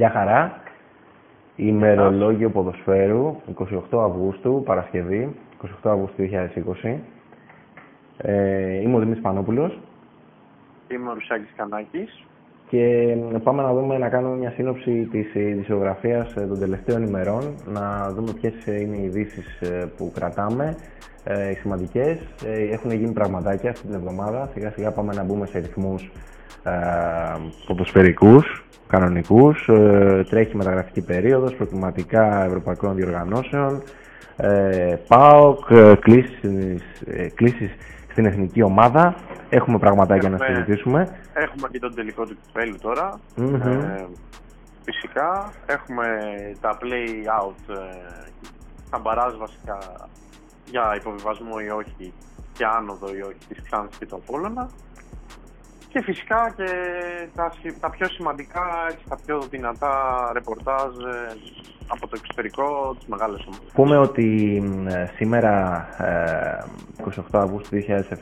Γεια χαρά. Ημερολόγιο ποδοσφαίρου, 28 Αυγούστου, Παρασκευή, 28 Αυγούστου 2020. Ε, είμαι ο Δημήτρης Πανόπουλος Είμαι ο Ρουσάκης Κανάκης. Και πάμε να δούμε, να κάνουμε μια σύνοψη της ειδησιογραφίας ε, των τελευταίων ημερών, να δούμε ποιες είναι οι ειδήσεις ε, που κρατάμε, ε, οι σημαντικές. Ε, Έχουν γίνει πραγματάκια αυτή την εβδομάδα, σιγά σιγά πάμε να μπούμε σε ρυθμούς ε, ποδοσφαιρικούς, κανονικούς. Ε, τρέχει μεταγραφική περίοδος, προκριματικά ευρωπαϊκών διοργανώσεων, ε, ΠΑΟΚ, ε, κλήσεις, ε, κλήσεις στην εθνική ομάδα. Έχουμε πραγματάκια να Έχουμε- συζητήσουμε. Έχουμε και τον τελικό του κυπέλου τώρα. Μμμ. Ε, φυσικά έχουμε τα play-out, ε, τα μπαράζ βασικά για υποβιβασμό ή όχι και άνοδο ή όχι της Ξάνθης και του Απόλλωνα. Και φυσικά και τα, συ- τα πιο σημαντικά, έτσι, τα πιο δυνατά ρεπορτάζ ε, από το εξωτερικό, τις μεγάλες ομάδες. Πούμε ότι μ, ε, σήμερα, ε, 28 Αυγούστου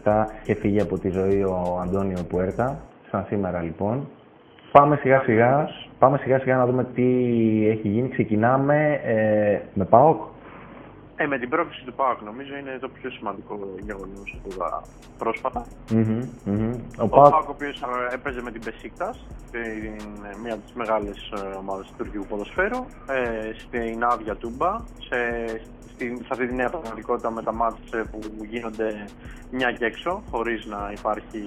2007, είχε φύγει από τη ζωή ο Αντώνιο Πουέρτα. Σαν σήμερα λοιπόν. Πάμε σιγά σιγά, πάμε σιγά σιγά να δούμε τι έχει γίνει. Ξεκινάμε ε, με ΠΑΟΚ. Ε, με την πρόκληση του ΠΑΟΚ νομίζω είναι το πιο σημαντικό γεγονός που είδα πρόσφατα. Μμμ, μμμ. Ο Ο ΠΑΟΚ ΠΑΟΚ ο οποίος ε, έπαιζε με την Πεσίκτας, μία από τις μεγάλες ε, ομάδες του τουρκικού ποδοσφαίρου, ε, στην άδεια Τούμπα, σε, στην, σε αυτή τη νέα πραγματικότητα με τα μάτς ε, που γίνονται μια και έξω, χωρίς να υπάρχει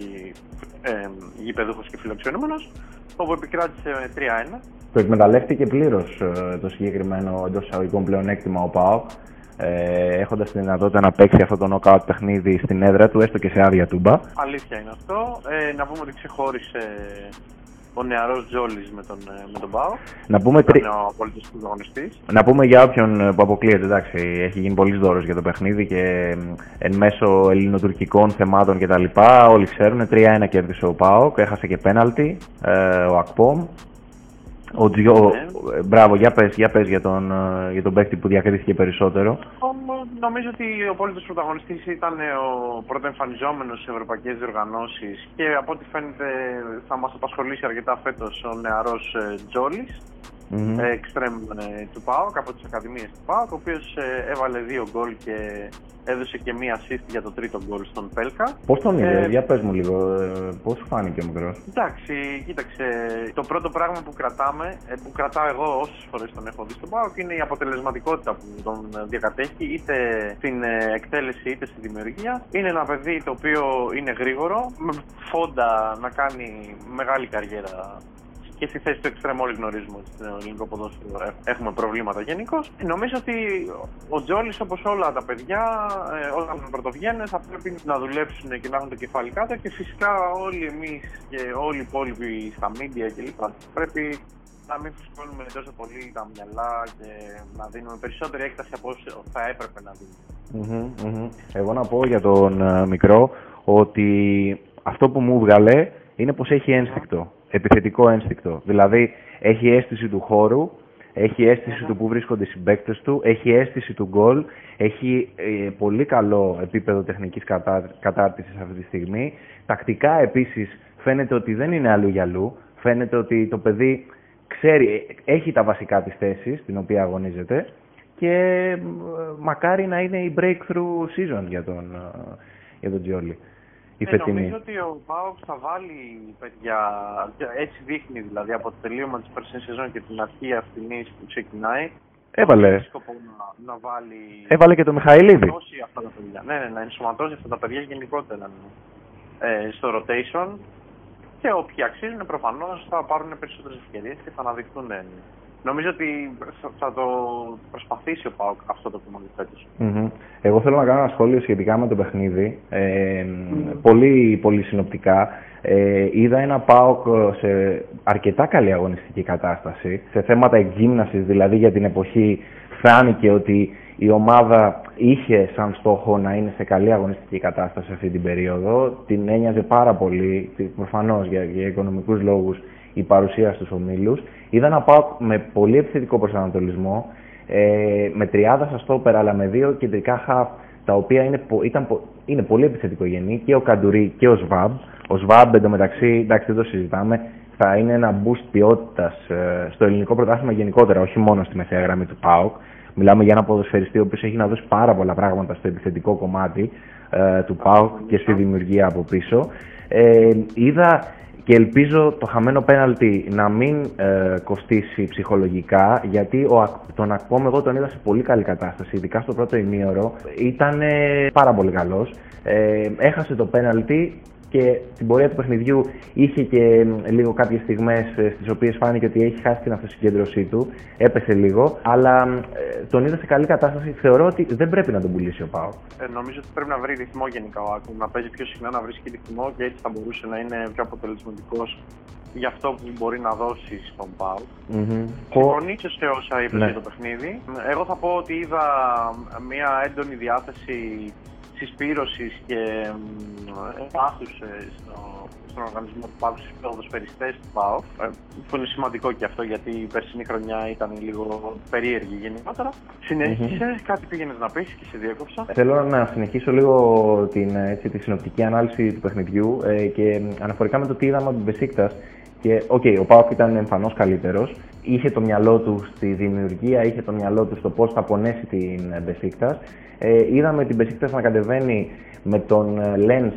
ε, γηπεδούχος και φιλοξενούμενος, όπου επικράτησε 3-1. το εκμεταλλεύτηκε πλήρως το συγκεκριμένο εντός εισαγωγικών πλεονέκτημα ο ΠΑΟΚ. Ε, Έχοντας τη δυνατότητα να παίξει αυτό το knockout παιχνίδι στην έδρα του, έστω και σε άδεια τούμπα. Αλήθεια είναι αυτό. Ε, να πούμε ότι ξεχώρισε ο νεαρός Τζόλης με τον, ε, με τον ΠΑΟΚ. Να πούμε, τρι... Είναι ο απόλυτος πρωταγωνιστής. να πούμε για όποιον ε, που αποκλείεται, εντάξει, έχει γίνει πολύ δώρος για το παιχνίδι και μ, εν μέσω ελληνοτουρκικών θεμάτων κτλ. Όλοι ξέρουν, 3-1 κέρδισε ο ΠΑΟΚ, έχασε και πέναλτι ε, ο Ακπόμ. Ο Τζιο... Ναι. ε, Μπράβο, για πες, για πες για, τον, ε, για τον παίκτη που διακρίθηκε περισσότερο. Όμως, νομίζω ότι ο απόλυτος πρωταγωνιστής ήταν ο πρωτοεμφανιζόμενος σε ευρωπαϊκές διοργανώσεις και από ό,τι φαίνεται θα μας απασχολήσει αρκετά φέτος ο νεαρός ε, Τζόλης, Μμμ. ε, εξτρέμ ε, του ΠΑΟΚ, από τις Ακαδημίες του ΠΑΟΚ, ο οποίος ε, έβαλε δύο γκολ και έδωσε και μία assist για το τρίτο γκολ στον Πέλκα. Πώς τον είδε, Ε, για πες μου λίγο, ε, πώς σου φάνηκε ο μικρός; Εντάξει, κοίταξε. Το πρώτο πράγμα που κρατάμε, ε, που κρατάω εγώ όσες φορές τον έχω δει στον ΠΑΟΚ, είναι η αποτελεσματικότητα που τον ε, διακατέχει είτε στην ε, εκτέλεση είτε στη δημιουργία. Είναι ένα παιδί το οποίο είναι γρήγορο, με φόντα να κάνει μεγάλη καριέρα. Και στη θέση του εξτρέμ όλοι γνωρίζουμε ότι στο ελληνικό ποδόσφαιρο ε, έχουμε προβλήματα γενικώ. Νομίζω ότι ο Τζόλης όπως όλα τα παιδιά ε, όταν πρωτοβγαίνουν θα πρέπει να δουλέψουν και να έχουν το κεφάλι κάτω και φυσικά όλοι εμείς και όλοι οι υπόλοιποι στα media κλπ. Πρέπει να μην φουσκώνουμε τόσο πολύ τα μυαλά και να δίνουμε περισσότερη έκταση από όσο θα έπρεπε να δίνουμε. Μμμ, μμμ. Εγώ να πω για τον ε, μικρό ότι αυτό που μου βγάλε είναι πως έχει ένστικτο, επιθετικό ένστικτο. Δηλαδή έχει αίσθηση του χώρου, έχει αίσθηση του που βρίσκονται οι συμπαίκτες του, έχει αίσθηση του γκολ, έχει ε, πολύ καλό επίπεδο τεχνικής κατά, κατάρτισης αυτή τη στιγμή. Τακτικά επίσης φαίνεται ότι δεν είναι αλλού για αλλού, φαίνεται ότι το παιδί ξέρει, ε, έχει τα βασικά της θέσης, την οποία αγωνίζεται και ε, μακάρι να είναι η breakthrough season για τον, ε, για τον Τζιόλι. Η Ε, φετινή. νομίζω ότι ο Πάοκ θα βάλει παιδιά, έτσι δείχνει δηλαδή από το τελείωμα της περσινής σεζόν και την αρχή αυτής που ξεκινάει. Έβαλε. Έχει σκοπό να, να βάλει. Έβαλε και το Μιχαηλίδη. ενσωματώσει αυτά τα παιδιά. Ναι, ναι, να ενσωματώσει αυτά τα παιδιά γενικότερα ναι. ε, στο rotation. Και όποιοι αξίζουν προφανώς θα πάρουν περισσότερες ευκαιρίες και θα αναδειχθούν. Ε. Νομίζω ότι θα- θα το προσπαθήσει ο Πάοκ αυτό το κομμάτι φέτος. Μμμ. Εγώ θέλω να κάνω ένα σχόλιο σχετικά με το παιχνίδι. Ε, πολύ, πολύ συνοπτικά. Ε, είδα ένα ΠΑΟΚ σε αρκετά καλή αγωνιστική κατάσταση. Σε θέματα εκγύμνασης, δηλαδή για την εποχή, φάνηκε ότι η ομάδα είχε σαν στόχο να είναι σε καλή αγωνιστική κατάσταση αυτή την περίοδο. Την ένοιαζε πάρα πολύ, προφανώς για, για οικονομικούς λόγους, η παρουσία στους ομίλους. Είδα ένα ΠΑΟΚ με πολύ επιθετικό προσανατολισμό, ε, με τριάδα στα στόπερα αλλά με δύο κεντρικά χαφ τα οποία είναι, πο- ήταν, πο- είναι πολύ επιθετικογενή και ο Καντουρί και ο Σβάμπ. Ο Σβάμπ εντωμεταξύ, εντάξει δεν το συζητάμε, θα είναι ένα boost ποιότητας ε, στο ελληνικό πρωτάθλημα γενικότερα, όχι μόνο στη μεσαία γραμμή του ΠΑΟΚ. Μιλάμε για ένα ποδοσφαιριστή ο οποίος έχει να δώσει πάρα πολλά πράγματα στο επιθετικό κομμάτι ε, του ΠΑΟΚ και στη δημιουργία από πίσω. Ε, είδα και ελπίζω το χαμένο πέναλτι να μην ε, κοστίσει ψυχολογικά, γιατί ο, τον Ακπόμ εγώ τον είδα σε πολύ καλή κατάσταση, ειδικά στο πρώτο ημίωρο. Ήταν πάρα πολύ καλός. Ε, έχασε το πέναλτι, και στην πορεία του παιχνιδιού είχε και λίγο κάποιες στιγμές ε, στις οποίες φάνηκε ότι έχει χάσει την αυτοσυγκέντρωσή του. Έπεσε λίγο, αλλά ε, τον είδα σε καλή κατάσταση. Θεωρώ ότι δεν πρέπει να τον πουλήσει ο Πάο. Ε, νομίζω ότι πρέπει να βρει ρυθμό γενικά ο Άκου. Να παίζει πιο συχνά, να βρίσκει ρυθμό και έτσι θα μπορούσε να είναι πιο αποτελεσματικός για αυτό που μπορεί να δώσει στον Πάου. Mm-hmm. Συμφωνήσω σε όσα είπες ναι. για το παιχνίδι; Εγώ θα πω ότι είδα μια έντονη διάθεση συσπήρωσης και πάθους ε, στο, στον οργανισμό του ΠΑΟΚ, στους ποδοσφαιριστές του ΠΑΟΚ, ε, που είναι σημαντικό και αυτό γιατί η περσινή χρονιά ήταν λίγο περίεργη γενικότερα. Συνέχισε, mm-hmm. κάτι πήγαινες να πεις και σε διέκοψα. Θέλω να συνεχίσω λίγο την, έτσι, τη συνοπτική ανάλυση του παιχνιδιού ε, και αναφορικά με το τι είδαμε από την Μπεσίκτας και, OK, okay, ο ΠΑΟΚ ήταν εμφανώς καλύτερος. Είχε το μυαλό του στη δημιουργία, είχε το μυαλό του στο πώς θα πονέσει την Μπεσίκτα. Ε, είδαμε την Μπεσίκτα να κατεβαίνει με τον Λενς ε,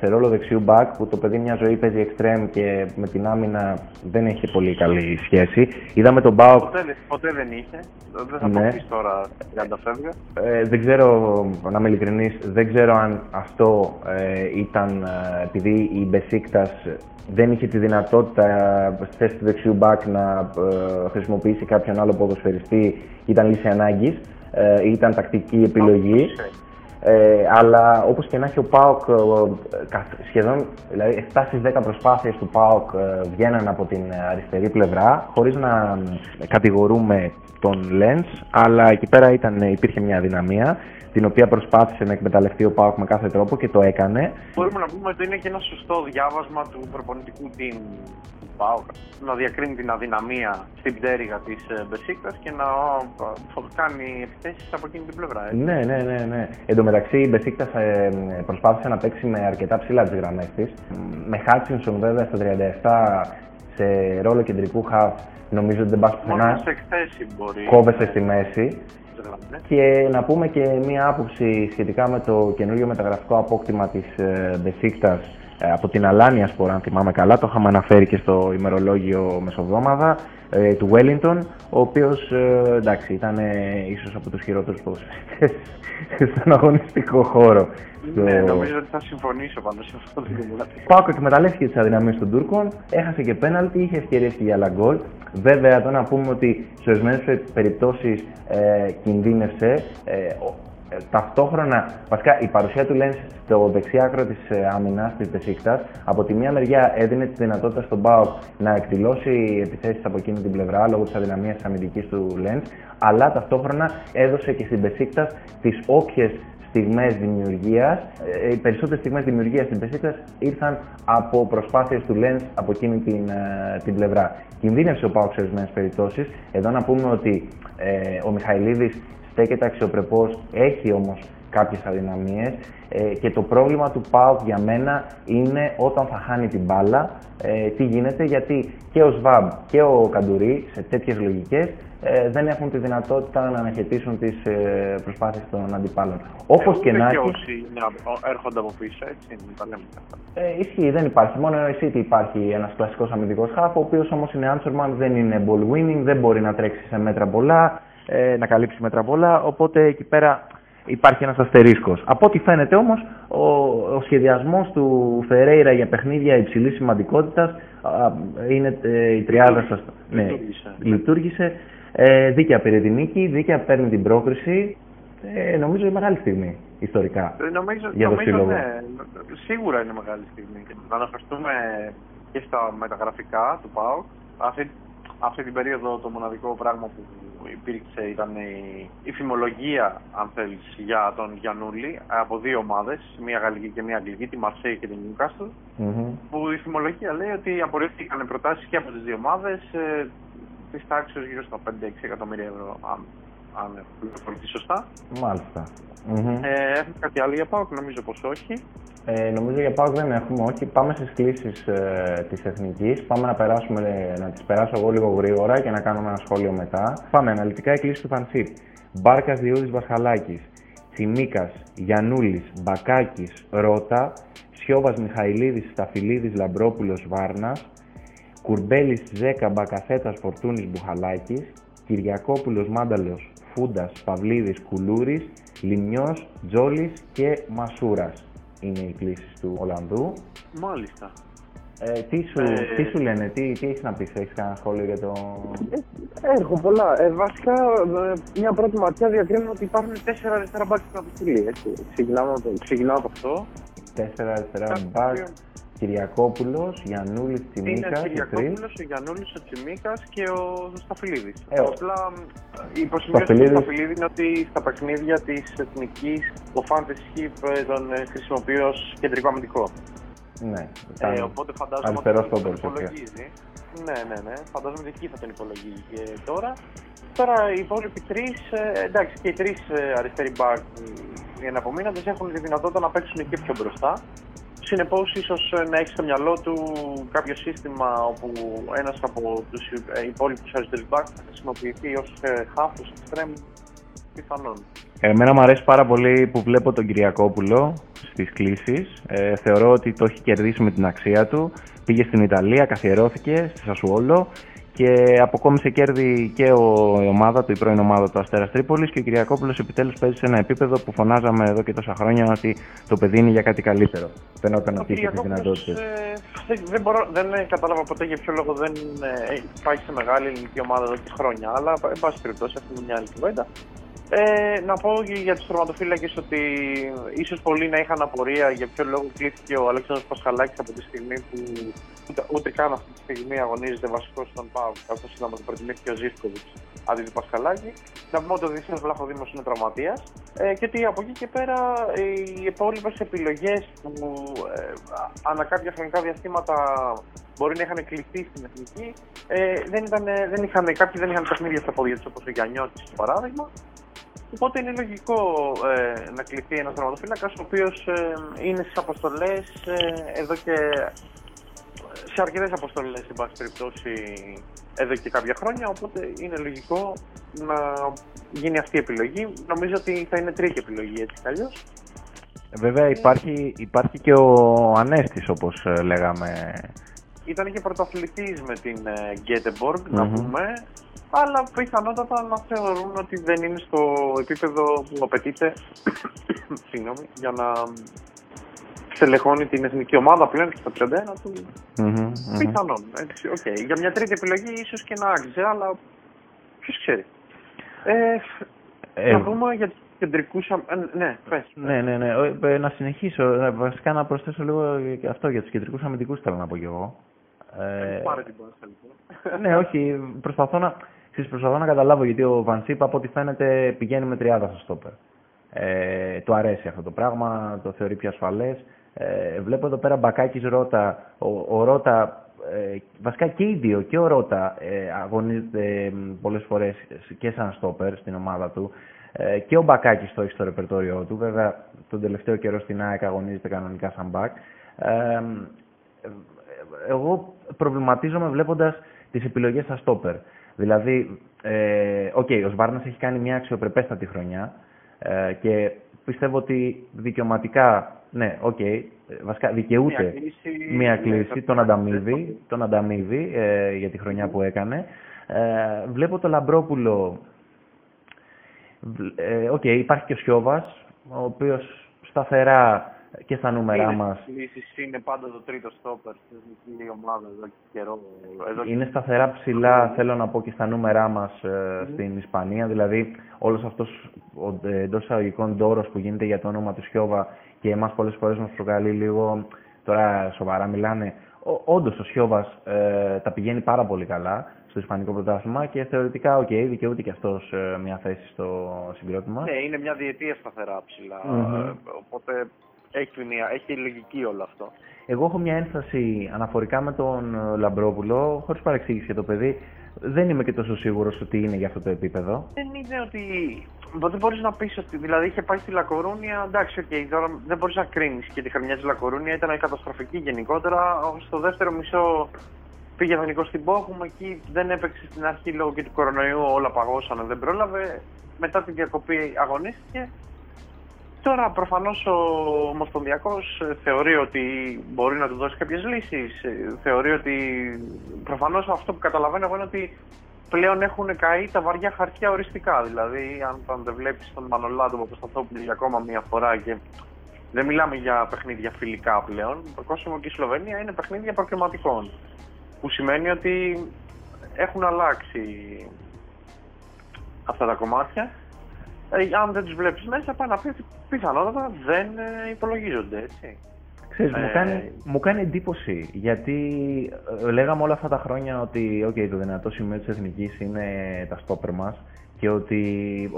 σε ρόλο δεξιού μπακ που το παιδί μια ζωή παίζει εξτρέμ και με την άμυνα δεν έχει πολύ καλή σχέση. Είδαμε τον ΠΑΟΚ. Ποτέ, ποτέ δεν είχε. Δεν θα ναι. το τώρα 30 φεύγα. Ε, δεν ξέρω, να είμαι ειλικρινής, δεν ξέρω αν αυτό ε, ήταν ε, επειδή η Μπεσίκτας δεν είχε τη δυνατότητα στη θέση του δεξιού μπακ να ε, χρησιμοποιήσει κάποιον άλλο ποδοσφαιριστή, ήταν λύση ανάγκης. Ε, ήταν τακτική επιλογή. Ε, αλλά όπως και να έχει ο ΠΑΟΚ, ε, σχεδόν δηλαδή 7 στις 10 προσπάθειες του ΠΑΟΚ ε, βγαίναν από την αριστερή πλευρά, χωρίς να κατηγορούμε τον Λέντς, αλλά εκεί πέρα ήταν, υπήρχε μια δυναμία την οποία προσπάθησε να εκμεταλλευτεί ο Πάοκ με κάθε τρόπο και το έκανε. Μπορούμε να πούμε ότι είναι και ένα σωστό διάβασμα του προπονητικού team του ΠΑΟΚ να διακρίνει την αδυναμία στην πτέρυγα της ε, Μπεσίκτα και να κάνει επιθέσεις από εκείνη την πλευρά. Έτσι. Ναι, ναι, ναι. ναι. Εν τω μεταξύ η Μπεσίκτα ε, προσπάθησε να παίξει με αρκετά ψηλά τις γραμμές της. Με Χάτσινσον βέβαια στο 37 σε ρόλο κεντρικού χαφ νομίζω ότι δεν πας πουθενά. Μόνος σε εκθέσει μπορεί. Κόβεσαι στη μέση. Και να πούμε και μία άποψη σχετικά με το καινούριο μεταγραφικό απόκτημα της Μπεσίκτας ε, από την Αλάνια Σπορ, αν θυμάμαι καλά, το είχαμε αναφέρει και στο ημερολόγιο μεσοβδόμαδα, ε, του Wellington, ο οποίος ε, εντάξει, ήταν ίσως από τους χειρότερους ποδοσφαιριστές στον αγωνιστικό χώρο. Ναι, νομίζω ότι θα συμφωνήσω πάντως σε αυτό το κομμάτι. Πάκο εκμεταλλεύτηκε τις αδυναμίες των Τούρκων, έχασε και πέναλτι, είχε ευκαιρίες και για άλλα γκολ. Βέβαια, εδώ να πούμε ότι σε ορισμένες περιπτώσεις ε, κινδύνευσε. Ε, ε, ταυτόχρονα, βασικά η παρουσία του Λένς στο δεξιά άκρο της ε, άμυνας της Μπεσίκτα, από τη μία μεριά έδινε τη δυνατότητα στον ΠΑΟΚ να εκδηλώσει επιθέσεις από εκείνη την πλευρά λόγω της αδυναμίας αμυντικής του Λένς, αλλά ταυτόχρονα έδωσε και στην Μπεσίκτα τις όποιες στιγμές δημιουργίας. Ε, οι περισσότερες στιγμές δημιουργίας στην Μπεσίκτα ήρθαν από προσπάθειες του Λένς από εκείνη την, την πλευρά. Κινδύνευσε ο Πάουκ σε ορισμένες περιπτώσεις. Εδώ να πούμε ότι ε, ο Μιχαηλίδης στέκεται αξιοπρεπώς, έχει όμως κάποιες αδυναμίες. Ε, και το πρόβλημα του ΠΑΟΚ για μένα είναι όταν θα χάνει την μπάλα, ε, τι γίνεται, γιατί και ο ΣΒΑΜ και ο Καντουρί σε τέτοιες λογικές ε, δεν έχουν τη δυνατότητα να αναχαιτήσουν τις ε, προσπάθειες των αντιπάλων. Όπως και να έχει... όσοι έρχονται από πίσω, έτσι, τα λέμε ε, Ισχύει, δεν υπάρχει. Μόνο η City υπάρχει ένας κλασικός αμυντικός χάφ, ο οποίος όμως είναι Άνσορμαν, δεν είναι ball winning, δεν μπορεί να τρέξει σε μέτρα πολλά, ε, να καλύψει μέτρα πολλά, οπότε εκεί πέρα υπάρχει ένας αστερίσκος. Από ό,τι φαίνεται όμως, ο, ο σχεδιασμός του Φερέιρα για παιχνίδια υψηλής σημαντικότητας είναι ε, η τριάδα σας. Ναι, λειτουργήσε. λειτουργήσε. Ε, δίκαια πήρε την νίκη, δίκαια παίρνει την πρόκριση. Ε, νομίζω είναι μεγάλη στιγμή ιστορικά. Ε, νομίζω, για το νομίζω, ναι, σίγουρα είναι μεγάλη στιγμή. Να αναφερθούμε και στα μεταγραφικά του ΠΑΟΚ. Αυτή, αυτή την περίοδο το μοναδικό πράγμα που υπήρξε ήταν η, η φημολογία, αν θέλεις, για τον Γιαννούλη από δύο ομάδες, μία γαλλική και μία αγγλική, τη Μαρσέη και την Newcastle. Mm-hmm. Που η φημολογία λέει ότι απορρίφθηκαν προτάσεις και από τις δύο ομάδες ε, της τάξης γύρω στα 5-6 εκατομμύρια ευρώ. Αν έχω πληροφορηθεί σωστά. Μάλιστα. Ε, έχουμε κάτι άλλο για ΠΑΟΚ, νομίζω πως όχι. Ε, νομίζω για ΠΑΟΚ δεν έχουμε, όχι. Πάμε στις κλήσεις ε, της Εθνικής. Πάμε να, περάσουμε, να τις περάσω εγώ λίγο γρήγορα και να κάνουμε ένα σχόλιο μετά. Πάμε, αναλυτικά η κλήση του Φανσίπ. Μπάρκας Διούδης Βασχαλάκης. Τσιμίκας, Γιαννούλης, Μπακάκης, Ρότα, Σιώβας Μιχαηλίδης, Σταφυλίδης, Λαμπρόπουλος, Βάρνας, Κουρμπέλης, Ζέκα, Μπακασέτας, Φορτούνης, Μπουχαλάκης, Κυριακόπουλος, Μάνταλος, Φούντας, Παυλίδης, Κουλούρης, Λιμιός, Τζόλης και Μασούρας είναι οι κλήσεις του Ολλανδού. Μάλιστα. Ε, τι, σου, ε... τι σου λένε, τι, τι έχεις να πεις, έχεις κανένα σχόλιο για το... Ε, έχω πολλά. Ε, βασικά, ε, μια πρώτη ματιά διακρίνω ότι υπάρχουν τέσσερα αριστερά μπάκ στην αποστολή, έτσι. Ξεκινάω από αυτό. Τέσσερα αριστερά μπάκ. Κυριακόπουλος, Γιαννούλη, Τσιμίκα. Είναι ο Κυριακόπουλος, ο Γιαννούλη, ο Τσιμίκας και ο Σταφυλίδης. Ε, Απλά η υποσημείωση του Σταφυλίδης είναι ότι στα παιχνίδια της εθνικής ο Fantasy τον ε, χρησιμοποιεί ως κεντρικό αμυντικό. Ναι, ε, οπότε φαντάζομαι ότι θα τον υπολογίζει. Ναι, ναι, ναι. Φαντάζομαι ότι εκεί θα τον υπολογίζει και τώρα. Τώρα οι υπόλοιποι τρεις, ε, εντάξει και οι τρεις αριστεροί μπακ οι εναπομείνοντε έχουν τη δυνατότητα να παίξουν και πιο μπροστά. Συνεπώς, ίσως ε, να έχεις στο μυαλό του κάποιο σύστημα όπου ένας από τους ε, υπόλοιπους αριστερούς μπακς θα χρησιμοποιηθεί ως χάφου εξτρέμ πιθανόν. Εμένα μου αρέσει πάρα πολύ που βλέπω τον Κυριακόπουλο στις κλήσεις. Ε, θεωρώ ότι το έχει κερδίσει με την αξία του. Πήγε στην Ιταλία, καθιερώθηκε στη Σασουόλο και αποκόμισε κέρδη και ο, η ομάδα του, η πρώην ομάδα του Αστέρας Τρίπολης και ο Κυριακόπουλος επιτέλους παίζει σε ένα επίπεδο που φωνάζαμε εδώ και τόσα χρόνια ότι το παιδί είναι για κάτι καλύτερο. Φαινόταν ότι είχε τις δυνατότητες. Ε, δεν, μπορώ, δεν ε, κατάλαβα ποτέ για ποιο λόγο δεν ε, πάει σε μεγάλη ελληνική ομάδα εδώ και χρόνια. Αλλά, εν πάση περιπτώσει, αυτή είναι μια άλλη κουβέντα. Ε, να πω για τους τροματοφύλακε ότι ίσως πολλοί να είχαν απορία για ποιο λόγο κλείθηκε ο Αλέξανδρος Πασχαλάκης από τη στιγμή που ούτε, ούτε καν αυτή τη στιγμή αγωνίζεται βασικός στον ΠΑΟΚ, καθώ είδαμε ότι προτιμήθηκε ο Ζήφκοβιτς αντί του Πασχαλάκη. Να πούμε ότι ο Δίσιο Βλαχοδήμος είναι τραυματίας ε, και ότι από εκεί και πέρα οι υπόλοιπες επιλογές που ε, ανά κάποια χρονικά διαστήματα μπορεί να είχαν κλειθεί στην εθνική, ε, δεν, ήταν, δεν είχαν, κάποιοι δεν είχαν παιχνίδια στα πόδια τους, όπως ο Γιάννιώτη, για παράδειγμα. Οπότε είναι λογικό ε, να κληθεί ένας τερματοφύλακα ο οποίος ε, είναι στις αποστολές ε, εδώ και. σε αρκετές αποστολές, εν πάση περιπτώσει, εδώ και κάποια χρόνια. Οπότε είναι λογικό να γίνει αυτή η επιλογή. Νομίζω ότι θα είναι τρίτη επιλογή έτσι κι αλλιώς. Βέβαια υπάρχει, υπάρχει και ο Ανέστης όπως λέγαμε. Ήταν και πρωτοαθλητής με την Γκέτεμποργκ, να πούμε αλλά πιθανότατα να θεωρούν ότι δεν είναι στο επίπεδο που απαιτείται συγγνώμη, για να στελεχώνει την εθνική ομάδα πλέον και στα 31 του. Mm-hmm, Πιθανόν. Έτσι, okay. Για μια τρίτη επιλογή ίσως και να άξιζε, αλλά ποιος ξέρει. Ε, ε, να πούμε για τους κεντρικούς. Ε, ναι, πες. Ναι, ναι, ναι. Ε, να συνεχίσω. Βασικά να προσθέσω λίγο και αυτό για τους κεντρικούς αμυντικούς θέλω να πω κι εγώ. Ε, πάρε την πάστα, λοιπόν. ναι, όχι. Προσπαθώ να, Στις προσπαθώ να καταλάβω γιατί ο Βανσίπ από ό,τι φαίνεται πηγαίνει με τριάδα στο στόπερ. Ε, του αρέσει αυτό το πράγμα, το θεωρεί πιο ασφαλές. Ε, βλέπω εδώ πέρα μπακάκι Ρότα. Ο, ο Ρότα, ε, βασικά και οι δύο, και ο Ρότα ε, αγωνίζεται πολλές φορές και σαν στόπερ στην ομάδα του. Ε, και ο Μπακάκης το έχει στο ρεπερτόριό του. Βέβαια, τον τελευταίο καιρό στην ΑΕΚ αγωνίζεται κανονικά σαν μπακ. Ε, εγώ προβληματίζομαι βλέποντας τις επιλογές στα στόπερ. Δηλαδή, ε, okay, ο Σβάρνας έχει κάνει μια αξιοπρεπέστατη χρονιά ε, και πιστεύω ότι δικαιωματικά, ναι, OK, okay, βασικά δικαιούται μια κλήση, τον ανταμείβει, τον ανταμείβει ε, για τη χρονιά που έκανε. Ε, βλέπω το Λαμπρόπουλο, ε, OK, okay, υπάρχει και ο Σιώβας, ο οποίος σταθερά και στα νούμερά είναι, μας. Είναι πάντα το τρίτο στόπερ στην εθνική ομάδα εδώ και καιρό. Εδώ είναι σταθερά ψηλά, θέλω να πω και στα νούμερά μας ε, στην Ισπανία. Δηλαδή, όλος αυτός ο εντός εισαγωγικών ντόρος που γίνεται για το όνομα του Σιώβα και εμάς πολλές φορές μας προκαλεί λίγο. Τώρα σοβαρά μιλάνε. Όντως ο Σιώβας ε, τα πηγαίνει πάρα πολύ καλά στο Ισπανικό πρωτάθλημα και θεωρητικά, OK, okay, δικαιούται και αυτός ε, μια θέση στο συγκρότημα. Ναι, είναι μια διετία σταθερά ψηλά. Mm-hmm. Οπότε έχει, έχει λογική όλο αυτό. Εγώ έχω μια ένσταση αναφορικά με τον ε, Λαμπρόπουλο, χωρίς παρεξήγηση για το παιδί. Δεν είμαι και τόσο σίγουρος ότι είναι για αυτό το επίπεδο. Δεν είναι ότι. Δεν μπορείς να πεις ότι. Δηλαδή είχε πάει στη Λακορούνια. Εντάξει, okay, τώρα δεν μπορείς να κρίνεις και τη χρονιά τη Λακορούνια ήταν καταστροφική γενικότερα. Στο δεύτερο μισό πήγε δανεικό στην Πόχουμ. Εκεί δεν έπαιξε στην αρχή λόγω και του κορονοϊού. Όλα παγώσανε, δεν πρόλαβε. Μετά την διακοπή αγωνίστηκε. Τώρα προφανώς ο Ομοσπονδιακό ε, θεωρεί ότι μπορεί να του δώσει κάποιες λύσεις. Ε, θεωρεί ότι προφανώς αυτό που καταλαβαίνω εγώ είναι ότι πλέον έχουν καεί τα βαριά χαρτιά οριστικά. Δηλαδή, αν δεν βλέπεις τον Μανολάντο Παπασταθόπουλο για ακόμα μία φορά και δεν μιλάμε για παιχνίδια φιλικά πλέον. Το Κόσιμο και η Σλοβενία είναι παιχνίδια προκριματικών. Που σημαίνει ότι έχουν αλλάξει αυτά τα κομμάτια ε, αν δεν τους βλέπεις μέσα, πάει να πει ότι πιθανότατα δεν ε, υπολογίζονται, έτσι. Ξέρεις, μου, ε, κάνει, μου κάνει εντύπωση, γιατί ε, λέγαμε όλα αυτά τα χρόνια ότι okay, το δυνατό σημείο της Εθνικής είναι τα στόπερ μας και ότι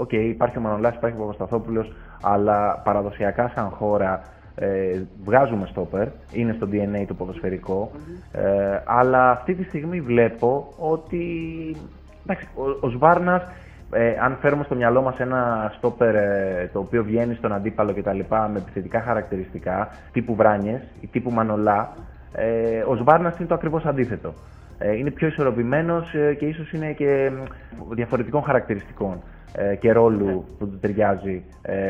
okay, υπάρχει ο Μανολάς, υπάρχει ο Παπασταθόπουλος, αλλά παραδοσιακά σαν χώρα ε, βγάζουμε στόπερ, είναι στο DNA το ποδοσφαιρικο ε, αλλά αυτή τη στιγμή βλέπω ότι εντάξει, ο, ο Σβάρνας ε, αν φέρουμε στο μυαλό μας ένα στόπερ ε, το οποίο βγαίνει στον αντίπαλο κτλ. με επιθετικά χαρακτηριστικά, τύπου Βράνιες ή τύπου Μανολά, ε, ο Σβάρνας είναι το ακριβώς αντίθετο. Ε, είναι πιο ισορροπημένος ε, και ίσως είναι και διαφορετικών χαρακτηριστικών ε, και ρόλου ναι. που του ταιριάζει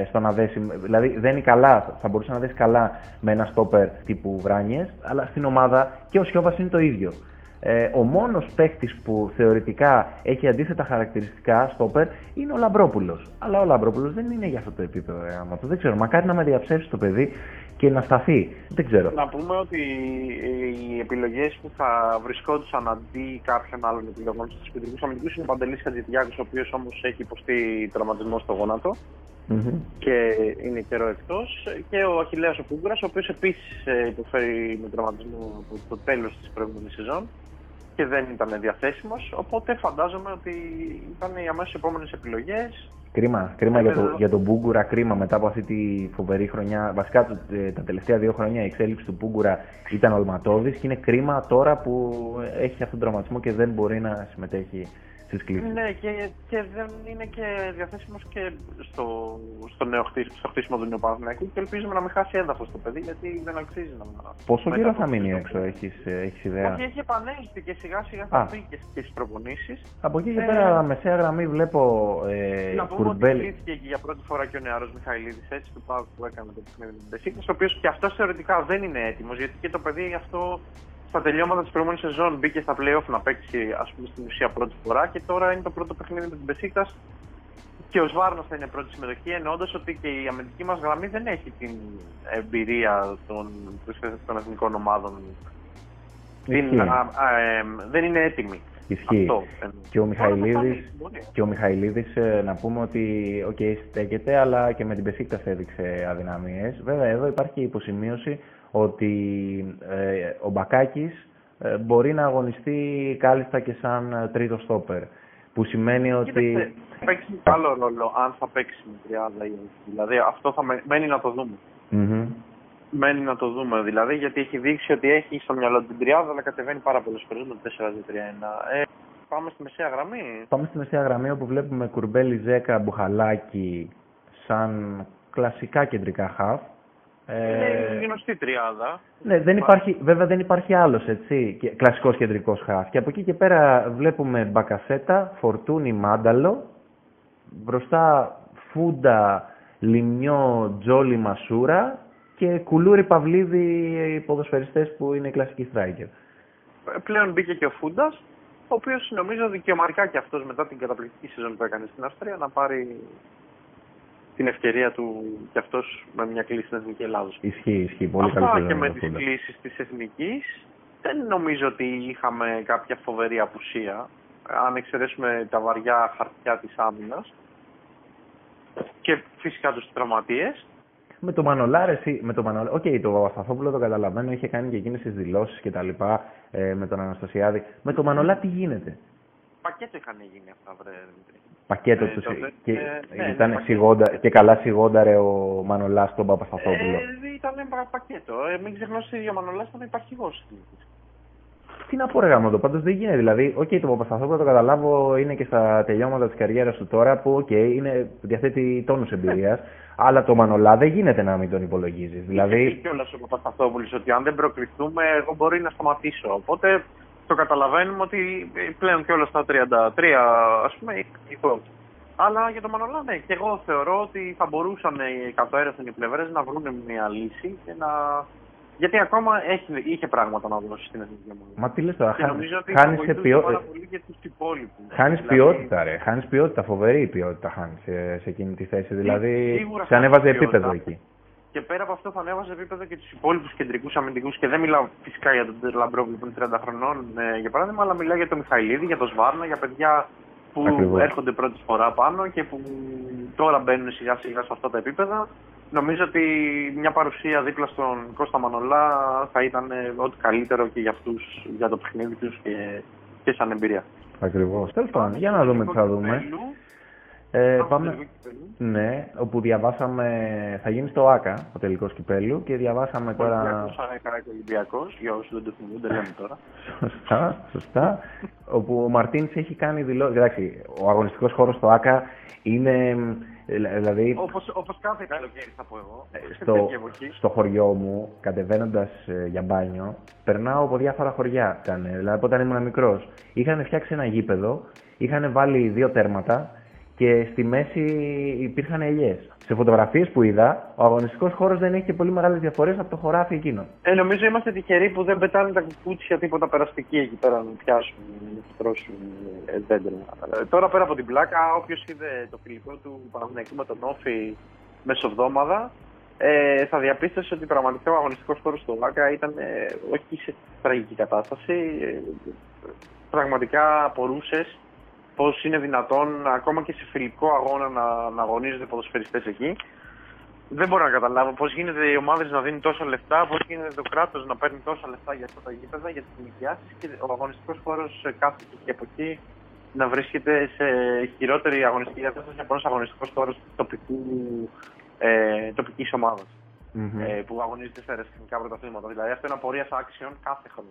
στο να δέσει. Δηλαδή δεν είναι καλά, θα μπορούσε να δέσει καλά με ένα στόπερ τύπου Βράνιες, αλλά στην ομάδα και ο Σιώβας είναι το ίδιο. Ε, ο μόνος παίκτης που θεωρητικά έχει αντίθετα χαρακτηριστικά στο ΠΕΡ είναι ο Λαμπρόπουλος. Αλλά ο Λαμπρόπουλος δεν είναι για αυτό το επίπεδο. Άμα το δεν ξέρω. Μακάρι να με διαψεύσει το παιδί και να σταθεί. Δεν ξέρω. Να πούμε ότι οι επιλογές που θα βρισκόντουσαν αντί κάποιων άλλων επιλογών στους κεντρικού αμυντικούς είναι ο Παντελής Χατζητιάκο, ο οποίος όμως έχει υποστεί τραυματισμό στο γόνατο. Mm-hmm. και είναι καιρό εκτός. Και ο Αχηλέα ο Πούγκουρα, ο οποίος επίσης ε, υποφέρει με τραυματισμό από το τέλος της προηγούμενης σεζόν και δεν ήταν διαθέσιμος. Οπότε φαντάζομαι ότι ήταν οι αμέσως επόμενες επιλογές. Κρίμα, κρίμα για, το, για τον Μπούγκουρα, κρίμα μετά από αυτή τη φοβερή χρονιά. Βασικά ε, τα τελευταία δύο χρόνια η εξέλιξη του Μπούγκουρα ήταν ολματώδη και είναι κρίμα τώρα που έχει αυτόν τον τραυματισμό και δεν μπορεί να συμμετέχει ναι, και, και δεν είναι και διαθέσιμος και στο, στο, νέο χτίσιμο, στο χτίσιμο του νέου Παναθηναϊκού και ελπίζουμε να μην χάσει έδαφος το παιδί γιατί δεν αξίζει να Πόσο καιρό θα μείνει έξω, έχεις έχεις ιδέα; Όχι, έχει επανέλθει και σιγά σιγά θα μπει και στις προπονήσεις. Από εκεί και ε, πέρα, μεσαία γραμμή βλέπω. Ε, να πούμε κουρμπέλ... ότι για πρώτη φορά και ο νεαρός Μιχαηλίδης έτσι του Πάου που έκανε το παιχνίδι με την ο οποίο και αυτός θεωρητικά δεν είναι έτοιμος γιατί και το παιδί αυτό στα τελειώματα της προηγούμενης σεζόν μπήκε στα playoff να παίξει ας πούμε, στην ουσία πρώτη φορά και τώρα είναι το πρώτο παιχνίδι με την Πεσίκτα και ο Σβάρνα θα είναι πρώτη συμμετοχή, εννοώντας ότι και η αμυντική μας γραμμή δεν έχει την εμπειρία των, των εθνικών ομάδων. Την, α, α, ε, δεν είναι έτοιμη. Ισχύει. Αυτό, και ο Μιχαηλίδης, και ο Μιχαηλίδης ε, να πούμε ότι okay, στέκεται, αλλά και με την Πεσίκτα έδειξε αδυναμίες. Βέβαια εδώ υπάρχει υποσημείωση ότι ε, ο Μπακάκης ε, μπορεί να αγωνιστεί κάλλιστα και σαν ε, τρίτο στόπερ. Που σημαίνει ότι... Θα παίξει άλλο ρόλο αν θα παίξει με τριάδα ή όχι. Δηλαδή αυτό θα μένει να το δούμε. Mm-hmm. Μένει να το δούμε δηλαδή γιατί έχει δείξει ότι έχει στο μυαλό την τριάδα αλλά κατεβαίνει πάρα πολλές φορές με το 4-2-3-1. Ε, πάμε στη μεσαία γραμμή. Πάμε στη μεσαία γραμμή όπου βλέπουμε Κουρμπέλη, Ζέκα, Μπουχαλάκι σαν κλασικά κεντρικά χαφ. Είναι ε, γνωστή τριάδα. Ναι, δεν υπάρχει, βέβαια δεν υπάρχει άλλος έτσι, κλασικός κεντρικός χαφ. Και από εκεί και πέρα βλέπουμε Μπακασέτα, Φορτούνι, Μάνταλο. Μπροστά Φούντα, Λιμιό, Τζόλι, Μασούρα και Κουλούρι, Παυλίδη, οι ποδοσφαιριστές που είναι κλασικοί striker. Πλέον μπήκε και ο Φούντας, ο οποίος νομίζω δικαιωματικά και αυτός μετά την καταπληκτική σεζόν που έκανε στην Αυστρία να πάρει την ευκαιρία του κι αυτός με μια κλίση στην Εθνική Ελλάδα. Ισχύει, ισχύει. Πολύ καλή Αυτά και με τις κλήσει της Εθνικής δεν νομίζω ότι είχαμε κάποια φοβερή απουσία. Αν εξαιρέσουμε τα βαριά χαρτιά της άμυνας και φυσικά τους τραυματίες. Με το Μανολά ρε, με το Μανολά ρε, OK, okay, το Παπασταθόπουλο το καταλαβαίνω, είχε κάνει και εκείνες τις δηλώσεις και τα λοιπά ε, με τον Αναστασιάδη. Με το Μανολά τι γίνεται; Πακέτο είχαν γίνει αυτά, βρε Δημήτρη. Πακέτο Ε, τους τότε, και, ε, ναι, ήταν ναι, πακέτο. σιγόντα, και καλά σιγόνταρε ο Μανολάς στον Παπασταθόπουλο. Ε, ήταν πα- πακέτο. Ε, μην ξεχνάς ότι ο Μανολάς ήταν υπαρχηγός. Τι να πω ρε γαμώτο, πάντως δεν γίνεται. Δηλαδή, οκ, το Παπασταθόπουλο το καταλάβω, είναι και στα τελειώματα της καριέρας του τώρα που, οκ, είναι, διαθέτει τόνους εμπειρίας, αλλά το Μανολά δεν γίνεται να μην τον υπολογίζεις. Δηλαδή... Δηλαδή, Και όλα ο Παπασταθόπουλος ότι αν δεν προκριθούμε, εγώ μπορεί να σταματήσω. Οπότε το καταλαβαίνουμε ότι ε, πλέον κιόλας στα 33, ας πούμε, είναι λογικό. Αλλά για το Μανολά, ναι, και εγώ θεωρώ ότι θα μπορούσαν οι εκατέρωθεν οι πλευρές να βρουν μια λύση και να... Γιατί ακόμα έχει, είχε πράγματα να δώσει στην εθνική ομάδα. μα τι λες τώρα, Και χα- νομίζω ότι θα χάνεις, σε βοηθούσε ποιο... πάρα πολύ και τους υπόλοιπους. χάνεις Δηλαδή, ποιότητα ρε, χάνεις ποιότητα, φοβερή ποιότητα χάνεις σε, σε εκείνη τη θέση. Δηλαδή, σίγουρα σε ανέβαζε χάνεις επίπεδο ποιότητα. εκεί. Και πέρα από αυτό θα ανέβαζε επίπεδο και τους υπόλοιπους κεντρικούς αμυντικούς. Και δεν μιλάω φυσικά για τον Λαμπρόβλη που είναι 30 χρονών, ε, για παράδειγμα, αλλά μιλάω για τον Μιχαηλίδη, για τον Σβάρνα, για παιδιά που Ακριβώς. έρχονται πρώτη φορά πάνω και που τώρα μπαίνουν σιγά σιγά σε αυτά τα επίπεδα. Νομίζω ότι μια παρουσία δίπλα στον Κώστα Μανολά θα ήταν ε, ό,τι καλύτερο και για αυτούς, για το παιχνίδι τους και, και σαν εμπειρία. Ακριβώς. Τέλος πάντων, για να δούμε τι θα δούμε. Ε, πάμε, ναι, όπου διαβάσαμε, θα γίνει στο ΆΚΑ ο τελικός κυπέλου και διαβάσαμε τώρα... Ολυμπιακός, Ολυμπιακός, για όσους δεν το θυμούν, δεν λέμε τώρα. Σωστά, σωστά. όπου ο Μαρτίνς έχει κάνει δηλώσει. Εντάξει, ο αγωνιστικός χώρος στο ΆΚΑ είναι. ε, Δηλαδή, Όπως, όπως κάθε καλοκαίρι θα πω εγώ. στο, τέτοια εποχή. στο χωριό μου, κατεβαίνοντας για μπάνιο, περνάω από διάφορα χωριά. Ήταν, δηλαδή, όταν ήμουν μικρός, είχαν φτιάξει ένα γήπεδο, είχαν βάλει δύο τέρματα και στη μέση υπήρχαν ελιές. Σε φωτογραφίες που είδα, ο αγωνιστικός χώρος δεν έχει και πολύ μεγάλες διαφορές από το χωράφι εκείνο. Ε, νομίζω είμαστε τυχεροί που δεν πετάνε τα κουκούτσια τίποτα περαστική εκεί πέρα να πιάσουν, να στρώσουν ε, δέντρα. Ε, τώρα πέρα από την πλάκα, όποιος είδε το φιλικό του Παναθηναϊκού με τον Όφη μεσοβδόμαδα, ε, θα διαπίστωσε ότι πραγματικά ο αγωνιστικός χώρος του ΒΑΚΑ ήταν ε, όχι σε τραγική κατάσταση. Ε, πραγματικά απορούσες πώς είναι δυνατόν ακόμα και σε φιλικό αγώνα να, να αγωνίζονται ποδοσφαιριστές εκεί. Δεν μπορώ να καταλάβω πώς γίνεται οι ομάδες να δίνουν τόσα λεφτά, πώς γίνεται το κράτος να παίρνει τόσα λεφτά για αυτά τα γήπεδα, για τις νοικιάσει και ο αγωνιστικός χώρος κάθε και από εκεί να βρίσκεται σε χειρότερη αγωνιστική κατάσταση από ένας αγωνιστικός χώρος τοπικού ε, τοπικής ομάδας Μμμ. ε, που αγωνίζεται σε εθνικά πρωταθλήματα. Δηλαδή αυτό είναι απορία άξιων κάθε χρόνο.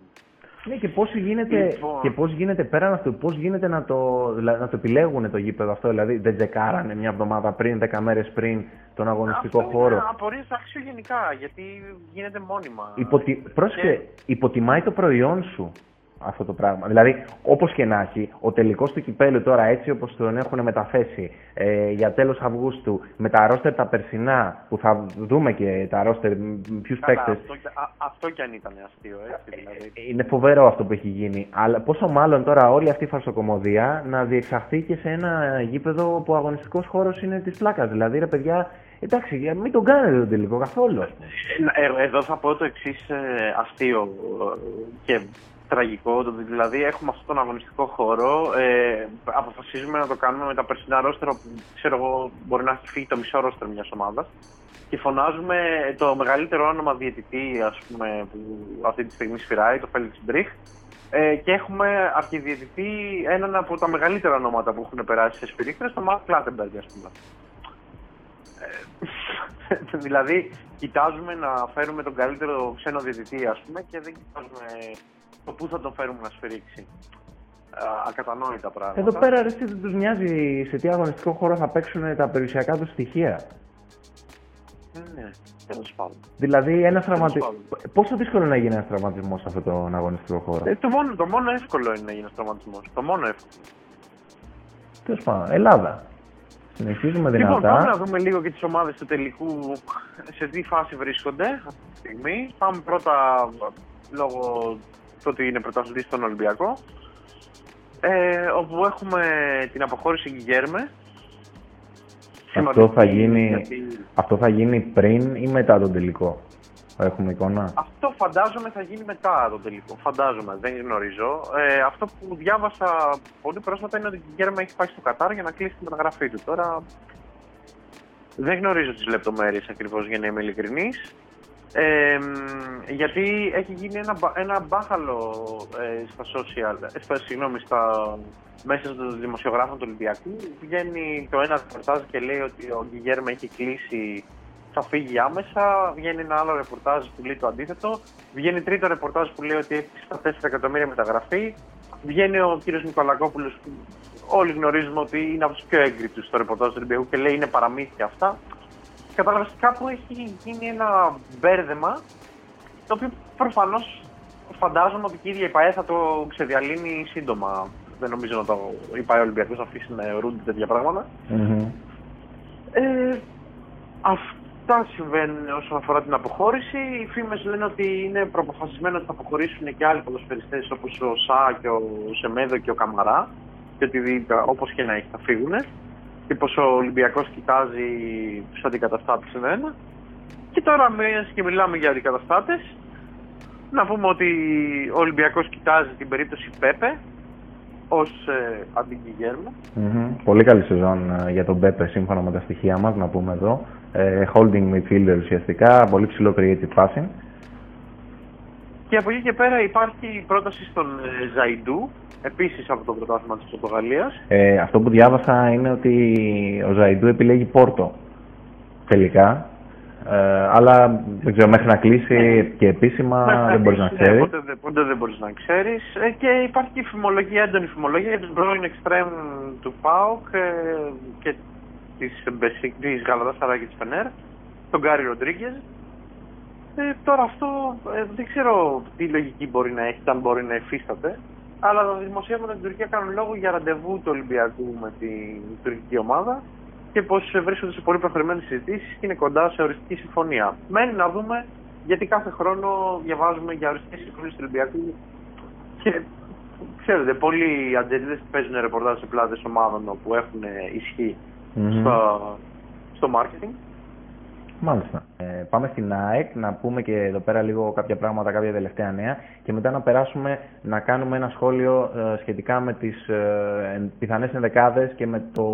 Ναι, και πώς γίνεται, Λοιπόν. και πώς γίνεται πέραν αυτού, πώς γίνεται να το, δηλαδή, να το επιλέγουν το γήπεδο αυτό, δηλαδή δεν τσεκάρανε μια εβδομάδα πριν, δέκα μέρες πριν τον αγωνιστικό Αυτό χώρο; Είναι απορία άξιο γενικά γιατί γίνεται μόνιμα. Υποτι... Πρόσεχε, υποτιμάει το προϊόν σου αυτό το πράγμα. Δηλαδή, όπως και να έχει, ο τελικός του κυπέλου τώρα έτσι όπως τον έχουν μεταθέσει ε, για τέλος Αυγούστου με τα ρόστερ τα περσινά που θα δούμε και τα ρόστερ ποιους Καλά, παίκτες αυτό, κι- α- αυτό κι αν ήταν αστείο, έτσι δηλαδή. είναι φοβερό αυτό που έχει γίνει. Αλλά πόσο μάλλον τώρα όλη αυτή η φαρσοκομωδία να διεξαχθεί και σε ένα γήπεδο που ο αγωνιστικό χώρο είναι τη πλάκα. Δηλαδή, ρε παιδιά, εντάξει, μην τον κάνετε τον τελικό καθόλου. ας πούμε. Ε, εδώ θα πω το εξή αστείο ε, και τραγικό. το- Δηλαδή, έχουμε αυτόν τον αγωνιστικό χώρο. Ε, αποφασίζουμε να το κάνουμε με τα περσινά ρόστερα που ξέρω εγώ μπορεί να έχει φύγει το μισό ρόστερ μιας ομάδας. Και φωνάζουμε το μεγαλύτερο όνομα διαιτητή, ας πούμε, που αυτή τη στιγμή σφυράει, το Φέλιξ Μπριχ. Ε, και έχουμε αρχιδιαιτητή έναν από τα μεγαλύτερα ονόματα που έχουν περάσει σε σφυρίχτρες, τον Μάρκ Κλάτεμπεργκ, ας πούμε. Ε, δηλαδή, κοιτάζουμε να φέρουμε τον καλύτερο ξένο διαιτητή, ας πούμε, και δεν κοιτάζουμε το πού θα τον φέρουμε να σφυρίξει. Α, ακατανόητα πράγματα. Εδώ πέρα ρε, εσύ, δεν τους νοιάζει σε τι αγωνιστικό χώρο θα παίξουν τα περιουσιακά τους στοιχεία. Ναι, τέλος πάντων. Δηλαδή, ένα τραυματι... πάντων. πόσο δύσκολο να γίνει ένας τραυματισμός σε αυτόν τον αγωνιστικό χώρο; Ε, το, μόνο, το μόνο εύκολο είναι να γίνει τραυματισμός. Το μόνο εύκολο. Τέλος πάντων, Ελλάδα. Συνεχίζουμε δυνατά. Λοιπόν, πάμε να δούμε λίγο και τις ομάδες του τελικού σε τι φάση βρίσκονται αυτή τη στιγμή. Πάμε πρώτα λόγω του ότι είναι πρωταθλητής στον Ολυμπιακό. Ε, όπου έχουμε την αποχώρηση Γκυγέρμε. Αυτό θα, Σημαντική, γίνει... γιατί αυτό θα γίνει πριν ή μετά τον τελικό; Έχουμε εικόνα; Αυτό φαντάζομαι θα γίνει μετά τον τελικό. Φαντάζομαι, δεν γνωρίζω. Ε, αυτό που διάβασα πολύ πρόσφατα είναι ότι η Γκέρμα έχει πάει στο Κατάρ για να κλείσει τη μεταγραφή του. Τώρα δεν γνωρίζω τις λεπτομέρειες ακριβώς για να είμαι ειλικρινής. Ε, γιατί έχει γίνει ένα, ένα μπάχαλο ε, στα social, ε, συγγνώμη, στα, μέσα των δημοσιογράφων του Ολυμπιακού. Βγαίνει το ένα ρεπορτάζ και λέει ότι ο Γκυγέρμα έχει κλείσει, θα φύγει άμεσα. Βγαίνει ένα άλλο ρεπορτάζ που λέει το αντίθετο. Βγαίνει τρίτο ρεπορτάζ που λέει ότι έχει στα 4 εκατομμύρια μεταγραφή. Βγαίνει ο κύριος Νικολακόπουλος που όλοι γνωρίζουμε ότι είναι από τους πιο έγκριτους στο ρεπορτάζ του Ολυμπιακού και λέει είναι παραμύθια αυτά. Κατάλαβε κάπου έχει γίνει ένα μπέρδεμα το οποίο προφανώς φαντάζομαι ότι και η ίδια η ΠαΕ θα το ξεδιαλύνει σύντομα. Δεν νομίζω να το η ΠαΕ Ολυμπιακός αφήσει να αιρούνται τέτοια Ε, αυτά συμβαίνουν όσον αφορά την αποχώρηση. Οι φήμες λένε ότι είναι προποφασισμένος ότι θα αποχωρήσουν και άλλοι ποδοσφαιριστές όπως ο Σά και ο Σεμέδο και ο Καμαρά. Και ότι όπως και να έχει θα φύγουν. Και πω ο Ολυμπιακός κοιτάζει τους αντικαταστάτες ένα-ένα. Και τώρα, μια και μιλάμε για αντικαταστάτες, να πούμε ότι ο Ολυμπιακός κοιτάζει την περίπτωση Πέπε ως ε, αντικυγέρμα. Mm-hmm. Πολύ καλή σεζόν ε, για τον Πέπε σύμφωνα με τα στοιχεία μας, να πούμε εδώ. Ε, holding midfielder ουσιαστικά, πολύ ψηλό creative passing. Και από εκεί και πέρα υπάρχει πρόταση στον ε, Ζαϊντού, επίσης από το πρωτάθλημα της Πορτογαλίας. Ε, αυτό που διάβασα είναι ότι ο Ζαϊντού επιλέγει Πόρτο τελικά. Ε, αλλά δεν ξέρω, μέχρι να κλείσει και επίσημα δεν μπορείς να ξέρεις. Ποτέ, ποτέ δεν μπορείς να ξέρεις. Ε, και υπάρχει και φημολογία, έντονη φημολογία για του πρώην εξτρέμ του ΠΑΟΚ ε, και της Γαλατάς και της Φενέρ, τον Γκάρι Ροντρίγκες. Ε, τώρα αυτό ε, δεν ξέρω τι λογική μπορεί να έχει, αν μπορεί να εφίσταται. Αλλά τα δημοσιεύματα στην Τουρκία κάνουν λόγο για ραντεβού του Ολυμπιακού με την τουρκική ομάδα και πω βρίσκονται σε πολύ προχωρημένες συζητήσεις και είναι κοντά σε οριστική συμφωνία. Μένει να δούμε γιατί κάθε χρόνο διαβάζουμε για οριστική συμφωνία του Ολυμπιακού και ξέρετε, πολλοί αντζελίδε παίζουν ρεπορτάζ σε πλάτες ομάδων που έχουν ισχύ mm-hmm. στο, στο marketing. Μάλιστα. Ε, πάμε στην ΑΕΚ να πούμε και εδώ πέρα λίγο κάποια πράγματα, κάποια τελευταία νέα και μετά να περάσουμε να κάνουμε ένα σχόλιο ε, σχετικά με τις ε, πιθανές ενδεκάδες και με το,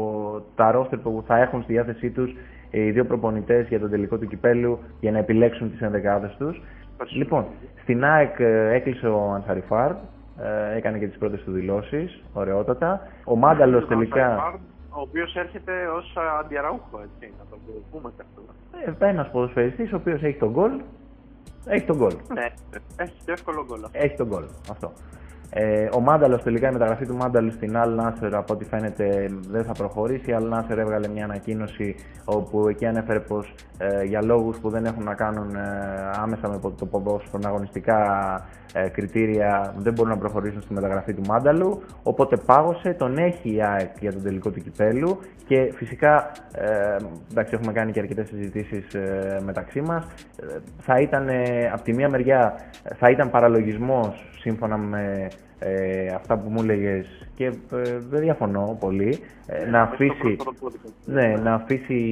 τα ρόστερ που θα έχουν στη διάθεσή τους οι δύο προπονητές για τον τελικό του κυπέλου για να επιλέξουν τις ενδεκάδες τους. Λοιπόν, στην ΑΕΚ ε, έκλεισε ο Ανσαριφάρ, ε, έκανε και τις πρώτες του δηλώσεις, ωραιότατα. Ο Μάνταλος τελικά ο οποίος έρχεται ως αντιαραούχο, έτσι, να το πούμε και αυτό. Ε, Ένας ποδοσφαιριστής ο οποίος έχει τον γκολ. Έχει τον γκολ. Ναι, έχει το εύκολο γκολ. Έχει τον γκολ. Αυτό. Ε, ο Μάνταλος τελικά η μεταγραφή του Μάνταλου στην Al Nasser από ό,τι φαίνεται δεν θα προχωρήσει. Η Al Nasser έβγαλε μια ανακοίνωση όπου εκεί ανέφερε πως ε, για λόγους που δεν έχουν να κάνουν ε, άμεσα με το ποδόσφαιρο αγωνιστικά ε, κριτήρια δεν μπορούν να προχωρήσουν στη μεταγραφή του Μάνταλου. Οπότε πάγωσε, τον έχει η ΑΕΚ για τον τελικό του κυπέλου και φυσικά ε, εντάξει, έχουμε κάνει και αρκετές συζητήσεις ε, μεταξύ μας. Ε, θα ήταν από τη μία μεριά θα ήταν παραλογισμός σύμφωνα με ε, αυτά που μου έλεγε και ε, δεν διαφωνώ πολύ ε, να αφήσει ναι, να αφήσει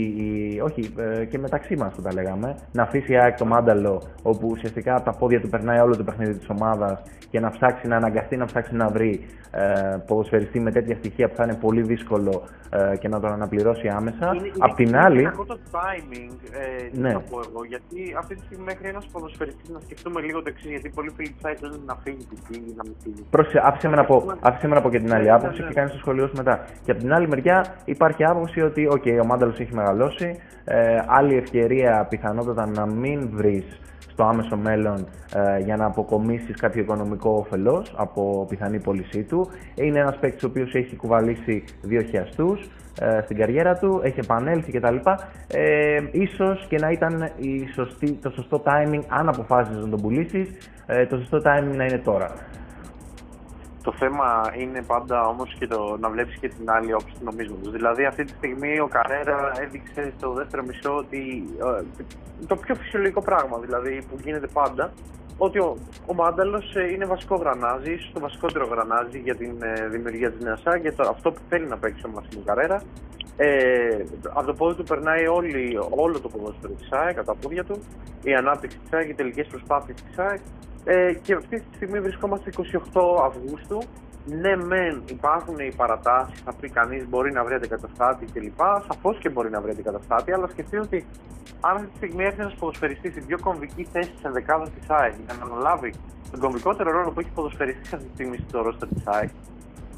όχι ε, και μεταξύ μας το τα λέγαμε να αφήσει ΑΕΚ το μάνταλο όπου ουσιαστικά από τα πόδια του περνάει όλο το παιχνίδι της ομάδας και να ψάξει να αναγκαστεί να ψάξει να βρει ε, ποδοσφαιριστή με τέτοια στοιχεία που θα είναι πολύ δύσκολο ε, και να τον αναπληρώσει άμεσα. Είναι, Απ' την άλλη. Είναι το timing, ε, ναι. πω εγώ, γιατί αυτή τη στιγμή μέχρι ένας ποδοσφαιριστής να σκεφτούμε λίγο το εξής, γιατί πολλοί φίλοι της λένε να φύγει, να μην φύγει. Πρόσεχε, άφησε με να πω, άφησε με να πω και την άλλη ναι, άποψη ναι, και κάνεις το σχολείο σου μετά. Και από την άλλη μεριά υπάρχει άποψη ότι okay, ο Μάνταλος έχει μεγαλώσει. Ε, άλλη ευκαιρία πιθανότατα να μην βρεις στο άμεσο μέλλον ε, για να αποκομίσεις κάποιο οικονομικό όφελο από πιθανή πώλησή του. Είναι ένας παίκτης ο οποίος έχει κουβαλήσει δύο χιαστούς ε, στην καριέρα του, έχει επανέλθει κτλ. Ε, ίσως και να ήταν η σωστή, το σωστό timing, αν αποφάσισε να τον πουλήσεις, ε, το σωστό timing να είναι τώρα. Το θέμα είναι πάντα όμως και το να βλέπεις και την άλλη όψη του νομίσματος. Δηλαδή, αυτή τη στιγμή ο Καρέρα έδειξε στο δεύτερο μισό ότι ε, το πιο φυσιολογικό πράγμα δηλαδή που γίνεται πάντα, ότι ο, ο Μάνταλος ε, είναι βασικό γρανάζι, ίσω το βασικότερο γρανάζι για την ε, δημιουργία της Νέας και το, αυτό που θέλει να παίξει ο Μασίμου Καρέρα. Ε, από το πόδι του περνάει όλη, όλο το ποδόσφαιρο της ΣΑΕ κατά τα πόδια του, η ανάπτυξη της ΣΑΕ και οι τελικές προσπάθειες της ΣΑΕ. Ε, και αυτή τη στιγμή βρισκόμαστε 28 Αυγούστου ναι, μεν υπάρχουν οι παρατάσεις, θα πει κανείς μπορεί να βρει αντικαταστάτη κλπ. Σαφώς και μπορεί να βρει αντικαταστάτη, αλλά σκεφτείτε ότι αν αυτή τη στιγμή έρθει ένας ποδοσφαιριστής στην πιο κομβική θέση της ενδεκάδας της ΑΕΚ για να αναλάβει τον κομβικότερο ρόλο που έχει ποδοσφαιριστής αυτή τη στιγμή στο ρόστερ της ΑΕΚ,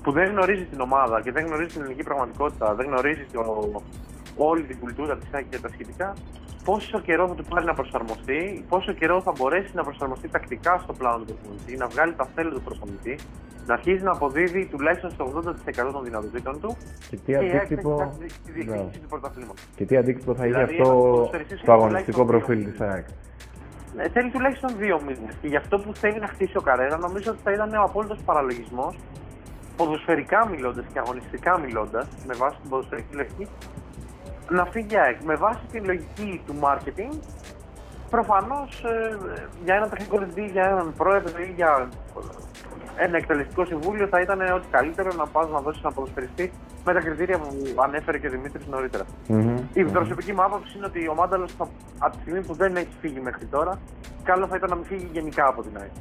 που δεν γνωρίζει την ομάδα και δεν γνωρίζει την ελληνική πραγματικότητα, δεν γνωρίζει το, όλη την κουλτούρα της ΑΕΚ και τα σχετικά, πόσο καιρό θα του πάρει να προσαρμοστεί, πόσο καιρό θα μπορέσει να προσαρμοστεί τακτικά στο πλάνο του προπονητή, να βγάλει τα θέλη του προπονητή, να αρχίσει να αποδίδει τουλάχιστον στο 80% των δυνατοτήτων του και τι αντίκτυπο, του Και τι αντίκτυπο θα δηλαδή, έχει αυτό στο αγωνιστικό προφίλ της ΑΕΚ; Ε, θέλει τουλάχιστον δύο μήνες. Και γι' αυτό που θέλει να χτίσει ο Καρέρα, νομίζω ότι θα ήταν ο απόλυτος παραλογισμός, ποδοσφαιρικά μιλώντας και αγωνιστικά μιλώντας, με βάση την ποδοσφαιρική λογική, να φύγει ΑΕΚ. Με βάση την λογική του marketing, προφανώς ε, για ένα τεχνικό διευθυντή, για έναν πρόεδρο ή για ένα εκτελεστικό συμβούλιο θα ήταν ό,τι καλύτερο να πας να δώσεις ένα ποδοσφαιριστή με τα κριτήρια που ανέφερε και ο Δημήτρης νωρίτερα. Mm-hmm. Η προσωπική μου άποψη είναι ότι ο Μάνταλος από τη στιγμή που δεν έχει φύγει μέχρι τώρα, καλό θα ήταν να μην φύγει γενικά από την ΑΕΚ.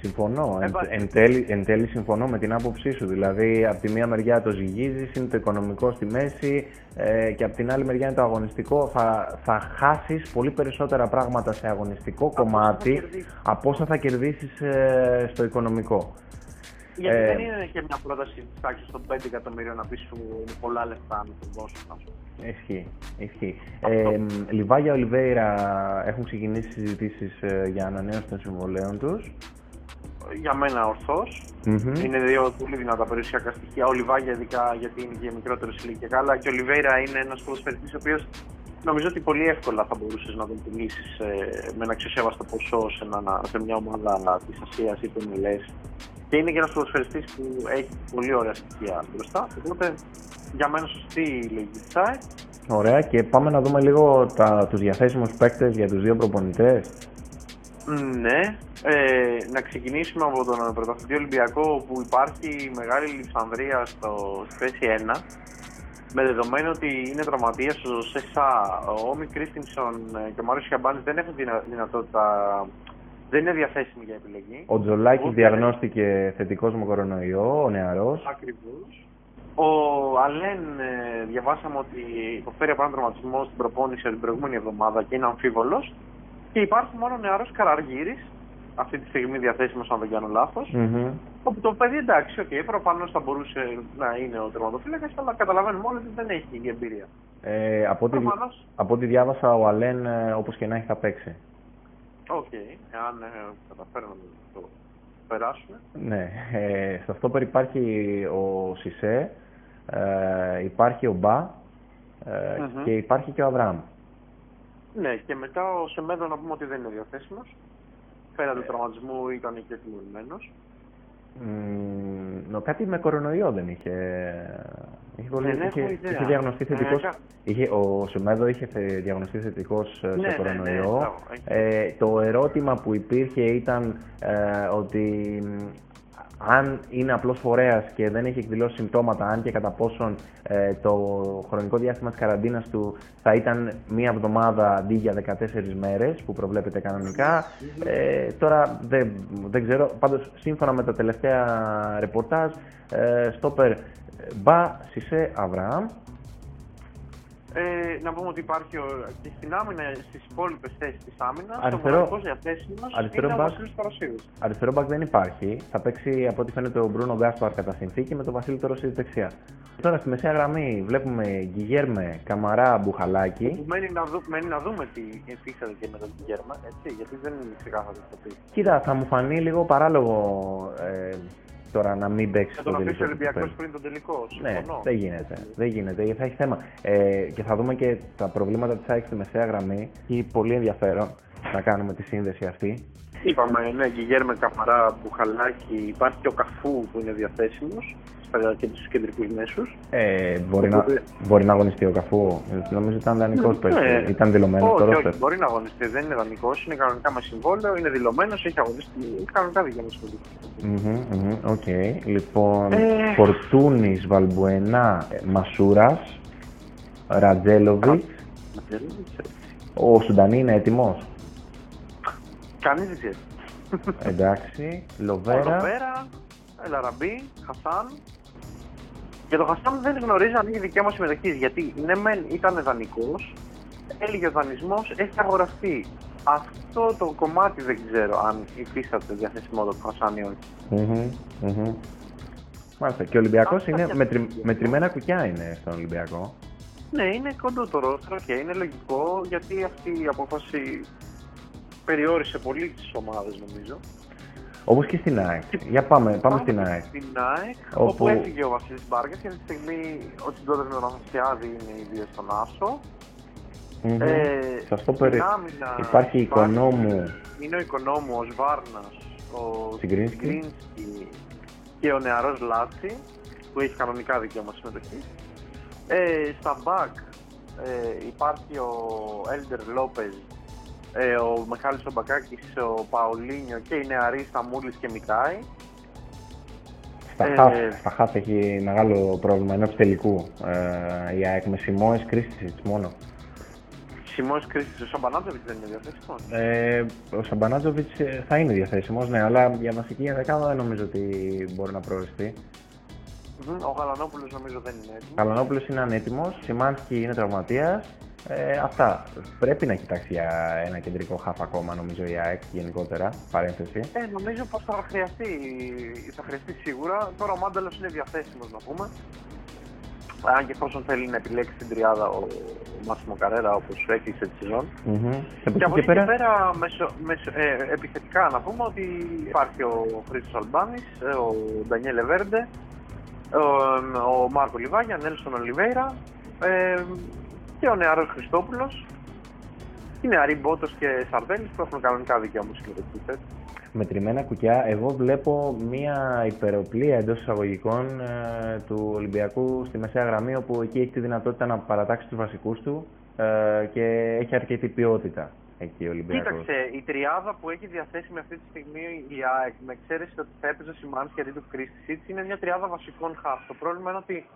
Συμφωνώ. Εν, εν, τέλει, εν τέλει συμφωνώ με την άποψή σου. Δηλαδή, από τη μία μεριά το ζυγίζεις, είναι το οικονομικό στη μέση ε, και από την άλλη μεριά είναι το αγωνιστικό. Θα, θα χάσεις πολύ περισσότερα πράγματα σε αγωνιστικό κομμάτι από όσα θα κερδίσεις ε, στο οικονομικό. Γιατί ε, δεν είναι και μια πρόταση τη τάξη των 5 εκατομμυρίων να πεις σου είναι πολλά λεφτά να το δώσω. Ισχύει. ισχύει. Ε, Λιβάγια Ολιβέηρα έχουν ξεκινήσει συζητήσεις ε, για ανανέωση των συμβολέων τους για μένα Είναι δύο πολύ δυνατά περιουσιακά στοιχεία. Ο Λιβάγια, ειδικά γιατί είναι και μικρότερο ηλικία, αλλά και ο Λιβέιρα είναι ένας ποδοσφαιριστής ο οποίος νομίζω ότι πολύ εύκολα θα μπορούσες να τον πουλήσει με ένα αξιοσέβαστο ποσό σε, ένα, σε μια ομάδα της Ασίας ή του MLS. Και είναι και ένας ποδοσφαιριστής που έχει πολύ ωραία στοιχεία μπροστά. Οπότε για μένα σωστή η λογική τη Ωραία, και πάμε να δούμε λίγο τους διαθέσιμους παίκτες για τους δύο προπονητές. Ναι, ε, να ξεκινήσουμε από τον πρωταθλητή Ολυμπιακό που υπάρχει μεγάλη λιψανδρία στο θέση 1 με δεδομένο ότι είναι τραυματίας ο ΣΕΣΑ, ο Όμι Κρίστινσον και ο Μάριος Χιαμπάνης δεν έχουν δυνατότητα, δεν είναι διαθέσιμοι για επιλογή. Ο Τζολάκης διαγνώστηκε θετικός με κορονοϊό, ο νεαρός. Ακριβώς. Ο Αλέν, ε, διαβάσαμε ότι υποφέρει από έναν τραυματισμό στην προπόνηση την προηγούμενη εβδομάδα και είναι αμφίβολος. Και υπάρχει μόνο νεαρός Καραργύρης, αυτή τη στιγμή διαθέσιμος, αν δεν κάνω λάθος. Mm-hmm. Όπου το παιδί εντάξει, okay, προφανώς θα μπορούσε να είναι ο τερματοφύλακας, αλλά καταλαβαίνουμε όλοι ότι δεν έχει η εμπειρία. Ε, από, ό,τι, από ό,τι διάβασα, ο Αλέν ε, όπως και να έχει θα παίξει. OK, okay. εάν ε, καταφέρουμε να το περάσουμε. Ναι, ε, σε αυτό υπάρχει ο Σισέ, ε, υπάρχει ο Μπα ε, mm-hmm. και υπάρχει και ο Αβραάμ. Ναι, και μετά ο Σεμέδο να πούμε ότι δεν είναι διαθέσιμος. Πέρα του τραυματισμού ήταν και τιμωρημένος. Mm, κάτι με κορονοϊό δεν είχε. Είχε, πολύ, είχε, είχε διαγνωστεί θετικό. Ε, ο Σεμέδο είχε διαγνωστεί θετικός σε ναι, κορονοϊό. Ναι, ναι, ε, το ερώτημα που υπήρχε ήταν ε, ότι αν είναι απλός φορέας και δεν έχει εκδηλώσει συμπτώματα, αν και κατά πόσον ε, το χρονικό διάστημα της καραντίνας του θα ήταν μία εβδομάδα αντί για 14 μέρες που προβλέπεται κανονικά. Ε, τώρα δεν, δεν ξέρω. Πάντως, σύμφωνα με τα τελευταία ρεπορτάζ, ε, στόπερ Μπα Σισε Αβραάμ ε, να πούμε ότι υπάρχει ο, και στην άμυνα, στις υπόλοιπες θέσεις της άμυνας, ο μοναδικός διαθέσιμο είναι ο Βασίλης Τωροσίδη. Αριστερό μπακ δεν υπάρχει. Θα παίξει από ό,τι φαίνεται ο Μπρούνο Γκάσπαρ κατά συνθήκη με τον Βασίλη Τωροσίδη δεξιά. Τώρα στη μεσαία γραμμή βλέπουμε Γιγέρμε, Καμαρά, Μπουχαλάκη. Μένει να, δου, μένει να δούμε τι υφίσταται και με τον Γιγέρμε, έτσι, γιατί δεν είναι ξεκάθαρο το πει. Κοίτα, θα μου φανεί λίγο παράλογο ε, τώρα να μην παίξει το τελικό. Να Ολυμπιακό πριν τον τελικό. Ναι, δεν γίνεται. Δεν γίνεται. Θα έχει θέμα. Ε, και θα δούμε και τα προβλήματα της ΑΕΚ στη μεσαία γραμμή. Έχει πολύ ενδιαφέρον να κάνουμε τη σύνδεση αυτή. Είπαμε, ναι, Γιγέρμε Καμαρά, Μπουχαλάκη, υπάρχει και ο Καφού που είναι διαθέσιμος και τους κεντρικούς μέσους. Ε, μπορεί, να, μπορεί να αγωνιστεί ο Καφού. Νομίζω ήταν δανεικός ναι, ναι. Ήταν δηλωμένος όχι, όχι, όχι, μπορεί να αγωνιστεί. Δεν είναι δανεικός, είναι κανονικά με συμβόλαιο, είναι δηλωμένος, έχει αγωνιστεί. Κανονικά δικαίωμα συμβόλαιο. Οκ. Λοιπόν, ε... Φορτούνης, Βαλμπουενά, Μασούρας, Ραντζέλοβιτς. Ο Σουντανί είναι έτοιμος; Κανείς δεν ξέρει. Εντάξει. Λοβέρα. Λοβέρα. Ελαραμπή, Χασάν. Και το Χασάν δεν γνωρίζει αν είχε δικαίωμα συμμετοχή γιατί ναι, μεν ήταν δανεικός, έλεγε ο δανεισμός έχει αγοραστεί. Αυτό το κομμάτι δεν ξέρω αν υφίσταται διαθεσιμότητα του Χασάν ή όχι. Μάλιστα. Και ο Ολυμπιακός είναι μετρη, μετρημένα κουκιά είναι στον Ολυμπιακό. Ναι, είναι κοντό το ρόστρο και είναι λογικό γιατί αυτή η απόφαση περιόρισε πολύ τις ομάδες νομίζω. Όπως και στην ΑΕΚ. Για πάμε, πάμε στην ΑΕΚ. Στην ΑΕΚ, όπου, όπου έφυγε ο Βασίλης Μπάρκα και αυτή τη στιγμή ο συντρόφο με τον Αθανασιάδη είναι οι δύο στον Άσο. Mm-hmm. Ε, Σας το περί... Υπάρχει οικονόμου. Είναι ο οικονόμου, ο Σβάρνας, ο Συγκρίνσκι και ο νεαρός Λάτσι που έχει κανονικά δικαίωμα συμμετοχής. Ε, στα μπακ ε, υπάρχει ο Έλντερ Λόπεζ, ε, ο Μιχάλης Ομπακάκης, ο Παολίνιο και οι νεαροί Σταμούλης και Μικάη. Στα, ε, χαφ, στα χαφ έχει μεγάλο πρόβλημα ενό τελικού ε, η ΑΕΚ με Σιμώες Κρίστησιτς μόνο. Σιμώες Κρίστησιτς, ο Σαμπανάτζοβιτς δεν είναι διαθέσιμος; Ε, ο Σαμπανάτζοβιτς ε, θα είναι διαθέσιμος, ναι, αλλά για βασική ενδεκάδα δεν νομίζω ότι μπορεί να προοριστεί. Ο Γαλανόπουλος νομίζω δεν είναι έτοιμος. Ο Γαλανόπουλος είναι ανέτοιμος. Σιμάνσκι είναι τραυματίας. Ε, αυτά. Πρέπει να κοιτάξει για ένα κεντρικό χάφ ακόμα, νομίζω, η ΑΕΚ γενικότερα. Παρένθεση. Ε, νομίζω πως θα χρειαστεί, θα χρειαστεί σίγουρα. Τώρα ο Μάνταλο είναι διαθέσιμος να πούμε. Αν και εφόσον θέλει να επιλέξει την τριάδα ο Μάσιμο Καρέρα όπως έκλεισε τη σεζόν. Mm-hmm. Και από εκεί και πέρα, μεσο, μεσο, ε, επιθετικά να πούμε ότι υπάρχει ο Χρήστος Αλμπάνης, ε, ο Ντανιέλε Βέρντε, ο, ο Μάρκο Λιβάγια, Νέλσον Ολιβέηρα ε, και ο νεαρός Χριστόπουλος οι νεαροί Μπότος και Σαρδέλης που έχουν κανονικά δικαίωμα συμμετοχή. Μετρημένα κουκιά, εγώ βλέπω μία υπεροπλία εντός εισαγωγικών ε, του Ολυμπιακού στη μεσαία γραμμή, όπου εκεί έχει τη δυνατότητα να παρατάξει τους βασικούς του ε, και έχει αρκετή ποιότητα εκεί ο Ολυμπιακός. Κοίταξε, η τριάδα που έχει διαθέσιμη αυτή τη στιγμή η ΑΕΚ, με εξαίρεση ότι θα έπαιζε ο Σιμάνς γιατί του Κρίστη είναι μια τριάδα βασικών χαφ. Το πρόβλημα είναι ότι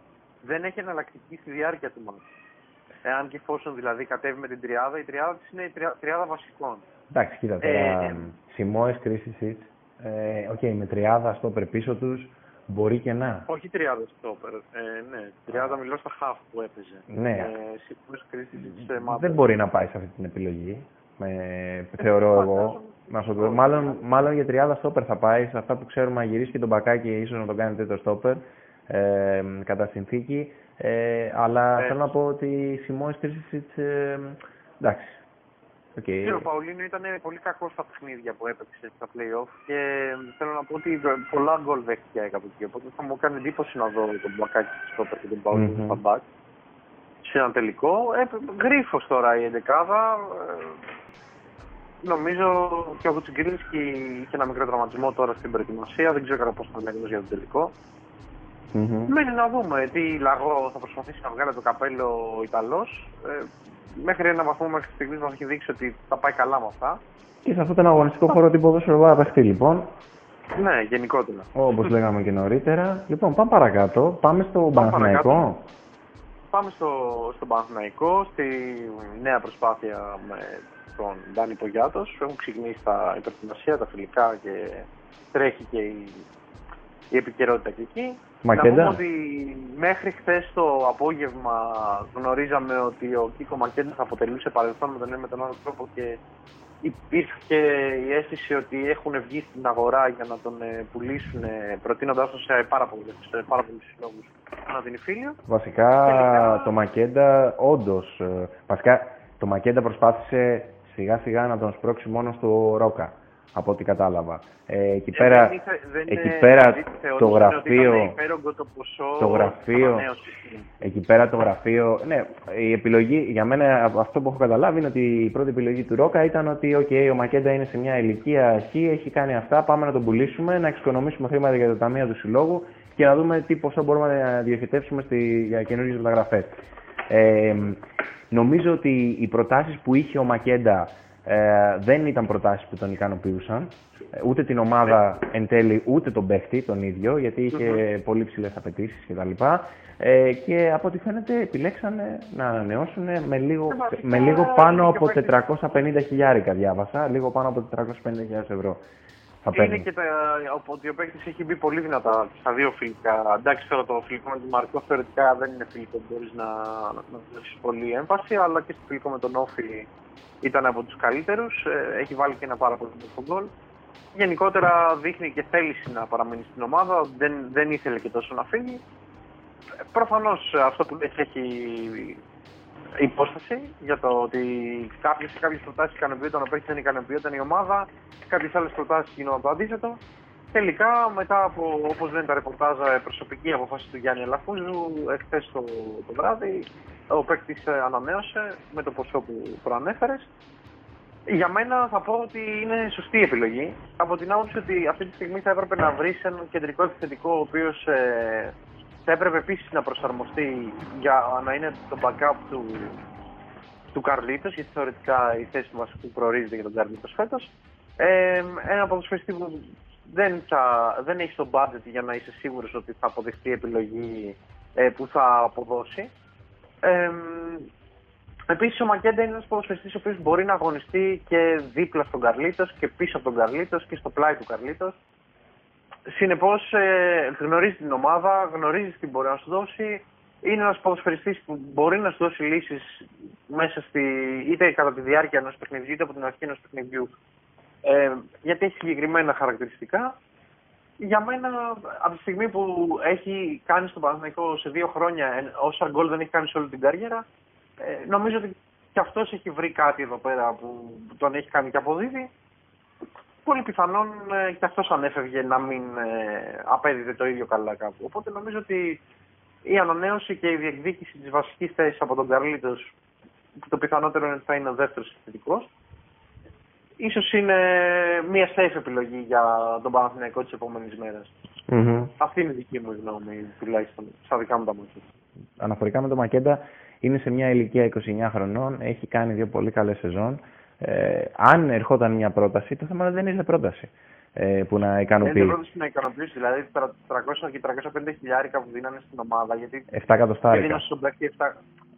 δεν έχει εναλλακτική στη διάρκεια του μάτς. Εάν και εφόσον δηλαδή κατέβει με την τριάδα, η τριάδα της είναι η τριάδα βασικών. Εντάξει, κοίτα τώρα. Ε, Σιμόε, Κρίστη ε, οκ, με τριάδα στο πίσω τους μπορεί και να. Όχι τριάδα στο ε, ναι, τριάδα μιλώ στα χαφ που έπαιζε. Ναι. Ε, δεν μπορεί να πάει σε αυτή την επιλογή. Με, θεωρώ εγώ. Να σου πω, μάλλον, μάλλον για τριάδα στόπερ θα πάει σε αυτά που ξέρουμε να γυρίσει και τον μπακάκι ίσως να τον κάνει τέτοιο στόπερ ε, κατά συνθήκη. Ε, αλλά ε. θέλω να πω ότι η Σιμώη Τρισισιτ. Ε, εντάξει. Okay. ο Παουλίνο ήταν πολύ κακός στα παιχνίδια που έπαιξε στα playoff και θέλω να πω ότι πολλά γκολ δέχτηκε από εκεί. Οπότε θα μου κάνει εντύπωση να δω τον Μπακάκι του Στόπερ και τον Παουλίνο mm-hmm. στα μπακ σε ένα τελικό. Ε, γρίφος τώρα η εντεκάδα. Ε, Νομίζω και ο Βουτσιγκρίνσκι είχε ένα μικρό τραυματισμό τώρα στην προετοιμασία. Δεν ξέρω πώ θα είναι για τον τελικό. Mm-hmm. Μένει να δούμε τι λαγό θα προσπαθήσει να βγάλει το καπέλο ο Ιταλός. Ε, μέχρι ένα βαθμό μέχρι στιγμής μας έχει δείξει ότι θα πάει καλά με αυτά. Και σε αυτόν τον αγωνιστικό χώρο την ποδόσφαιρο θα παιχτεί λοιπόν. Ναι, γενικότερα. Όπως λέγαμε και νωρίτερα. Λοιπόν, πάμε παρακάτω. Πάμε στο Παναθηναϊκό. Πάμε στο, στο Παναθηναϊκό, στη νέα προσπάθεια με τον Ντάνι Πογιάτος. Έχουν ξεκινήσει τα υπερθυμασία, τα φιλικά και τρέχει και η, η επικαιρότητα και εκεί. Μακέντα. Να πούμε ότι μέχρι χθες το απόγευμα γνωρίζαμε ότι ο Κίκο Μακέντα θα αποτελούσε παρελθόν με τον ένα με τον άλλο τρόπο και υπήρχε η αίσθηση ότι έχουν βγει στην αγορά για να τον ε, πουλήσουν προτείνοντάς τον σε πάρα πολλούς πάρα συλλόγους να την Ιφίλιο. Βασικά το Μακέντα όντως. Ε, βασικά το Μακέντα προσπάθησε σιγά σιγά να τον σπρώξει μόνος στο Ρόκα από ό,τι κατάλαβα. Ε, εκεί πέρα, δεν εκεί πέρα το γραφείο, το, ποσό, το γραφείο, εκεί πέρα το γραφείο, ναι, η επιλογή, για μένα αυτό που έχω καταλάβει είναι ότι η πρώτη επιλογή του Ρόκα ήταν ότι okay, ο Μακέντα είναι σε μια ηλικία αρχή, έχει κάνει αυτά, πάμε να τον πουλήσουμε, να εξοικονομήσουμε χρήματα για το ταμείο του συλλόγου και να δούμε τι ποσό μπορούμε να διοχετεύσουμε στη, για καινούργιες μεταγραφές. Ε, νομίζω ότι οι προτάσεις που είχε ο Μακέντα ε, δεν ήταν προτάσεις που τον ικανοποιούσαν. Ε, ούτε την ομάδα εν τέλει, ούτε τον παίχτη τον ίδιο, γιατί είχε πολύ ψηλές απαιτήσεις κτλ. Ε, και από ό,τι φαίνεται επιλέξανε να ανανεώσουν με λίγο, με λίγο πάνω από 450 χιλιάρικα διάβασα, λίγο πάνω από 450 ευρώ. είναι και τα, ότι ο παίκτη έχει μπει πολύ δυνατά στα δύο φιλικά. Εντάξει, τώρα το φιλικό με τον Μαρκό θεωρητικά δεν είναι φιλικό που μπορείς να, να δώσεις πολύ έμφαση, αλλά και στο φιλικό με τον Όφη ήταν από τους καλύτερους. Ε, έχει βάλει και ένα πάρα πολύ μεγάλο γκολ. Γενικότερα δείχνει και θέληση να παραμείνει στην ομάδα. Δεν, δεν ήθελε και τόσο να φύγει. Προφανώς αυτό που έχει, έχει υπόσταση για το ότι κάποιες κάποιες προτάσεις ικανοποιούνταν, ο παίκτης δεν ικανοποιούνταν η ομάδα, κάποιες άλλες προτάσεις γινόταν το αντίθετο. Τελικά, μετά από όπως λένε τα ρεπορτάζ, προσωπική αποφάση του Γιάννη Ελαφούζου, εχθές το, το βράδυ, ο παίκτης ανανέωσε με το ποσό που προανέφερες. Για μένα θα πω ότι είναι σωστή επιλογή. Από την άποψη ότι αυτή τη στιγμή θα έπρεπε να βρει έναν κεντρικό επιθετικό ο οποίος ε, θα έπρεπε επίσης να προσαρμοστεί για να είναι το backup του, του Καρλίτος, γιατί θεωρητικά η θέση του βασικού προορίζεται για τον Καρλίτος φέτος. Ε, ένα ποδοσφαιριστή που δεν, θα, δεν έχεις το budget για να είσαι σίγουρος ότι θα αποδεχτεί επιλογή ε, που θα αποδώσει. Ε, Επίσης, ο Μακέντα είναι ένας ποδοσφαιριστής ο οποίος μπορεί να αγωνιστεί και δίπλα στον Καρλίτος και πίσω από τον Καρλίτος και στο πλάι του Καρλίτος. Συνεπώς, ε, γνωρίζει την ομάδα, γνωρίζει τι μπορεί να σου δώσει. Είναι ένας ποδοσφαιριστής που μπορεί να σου δώσει λύσεις μέσα στη, είτε κατά τη διάρκεια ενός παιχνιδιού, είτε από την αρχή ενός παιχνιδιού. Ε, γιατί έχει συγκεκριμένα χαρακτηριστικά. Για μένα, από τη στιγμή που έχει κάνει στον Παναθηναϊκό σε δύο χρόνια όσα γκολ δεν έχει κάνει σε όλη την καριέρα, ε, νομίζω ότι και αυτός έχει βρει κάτι εδώ πέρα που τον έχει κάνει και αποδίδει πολύ πιθανόν ε, και αυτός αν έφευγε να μην ε, απέδιδε το ίδιο καλά κάπου. Οπότε νομίζω ότι η ανανέωση και η διεκδίκηση της βασικής θέσης από τον Καρλίτος, που το πιθανότερο είναι ότι θα είναι ο δεύτερος επιθετικός, ίσως είναι μια safe επιλογή για τον Παναθηναϊκό της επόμενης μέρας. Mm-hmm. Αυτή είναι η δική μου γνώμη, τουλάχιστον στα δικά μου τα μάτια. Αναφορικά με τον Μακέντα, είναι σε μια ηλικία 29 χρονών, έχει κάνει δύο πολύ καλές σεζόν. Ε, αν ερχόταν μια πρόταση, το θέμα δεν είναι πρόταση ε, που να ικανοποιεί. Δεν είναι πρόταση να ικανοποιήσει, δηλαδή 300 και 350 χιλιάρικα που δίνανε στην ομάδα. Γιατί 7 εκατοστάρικα.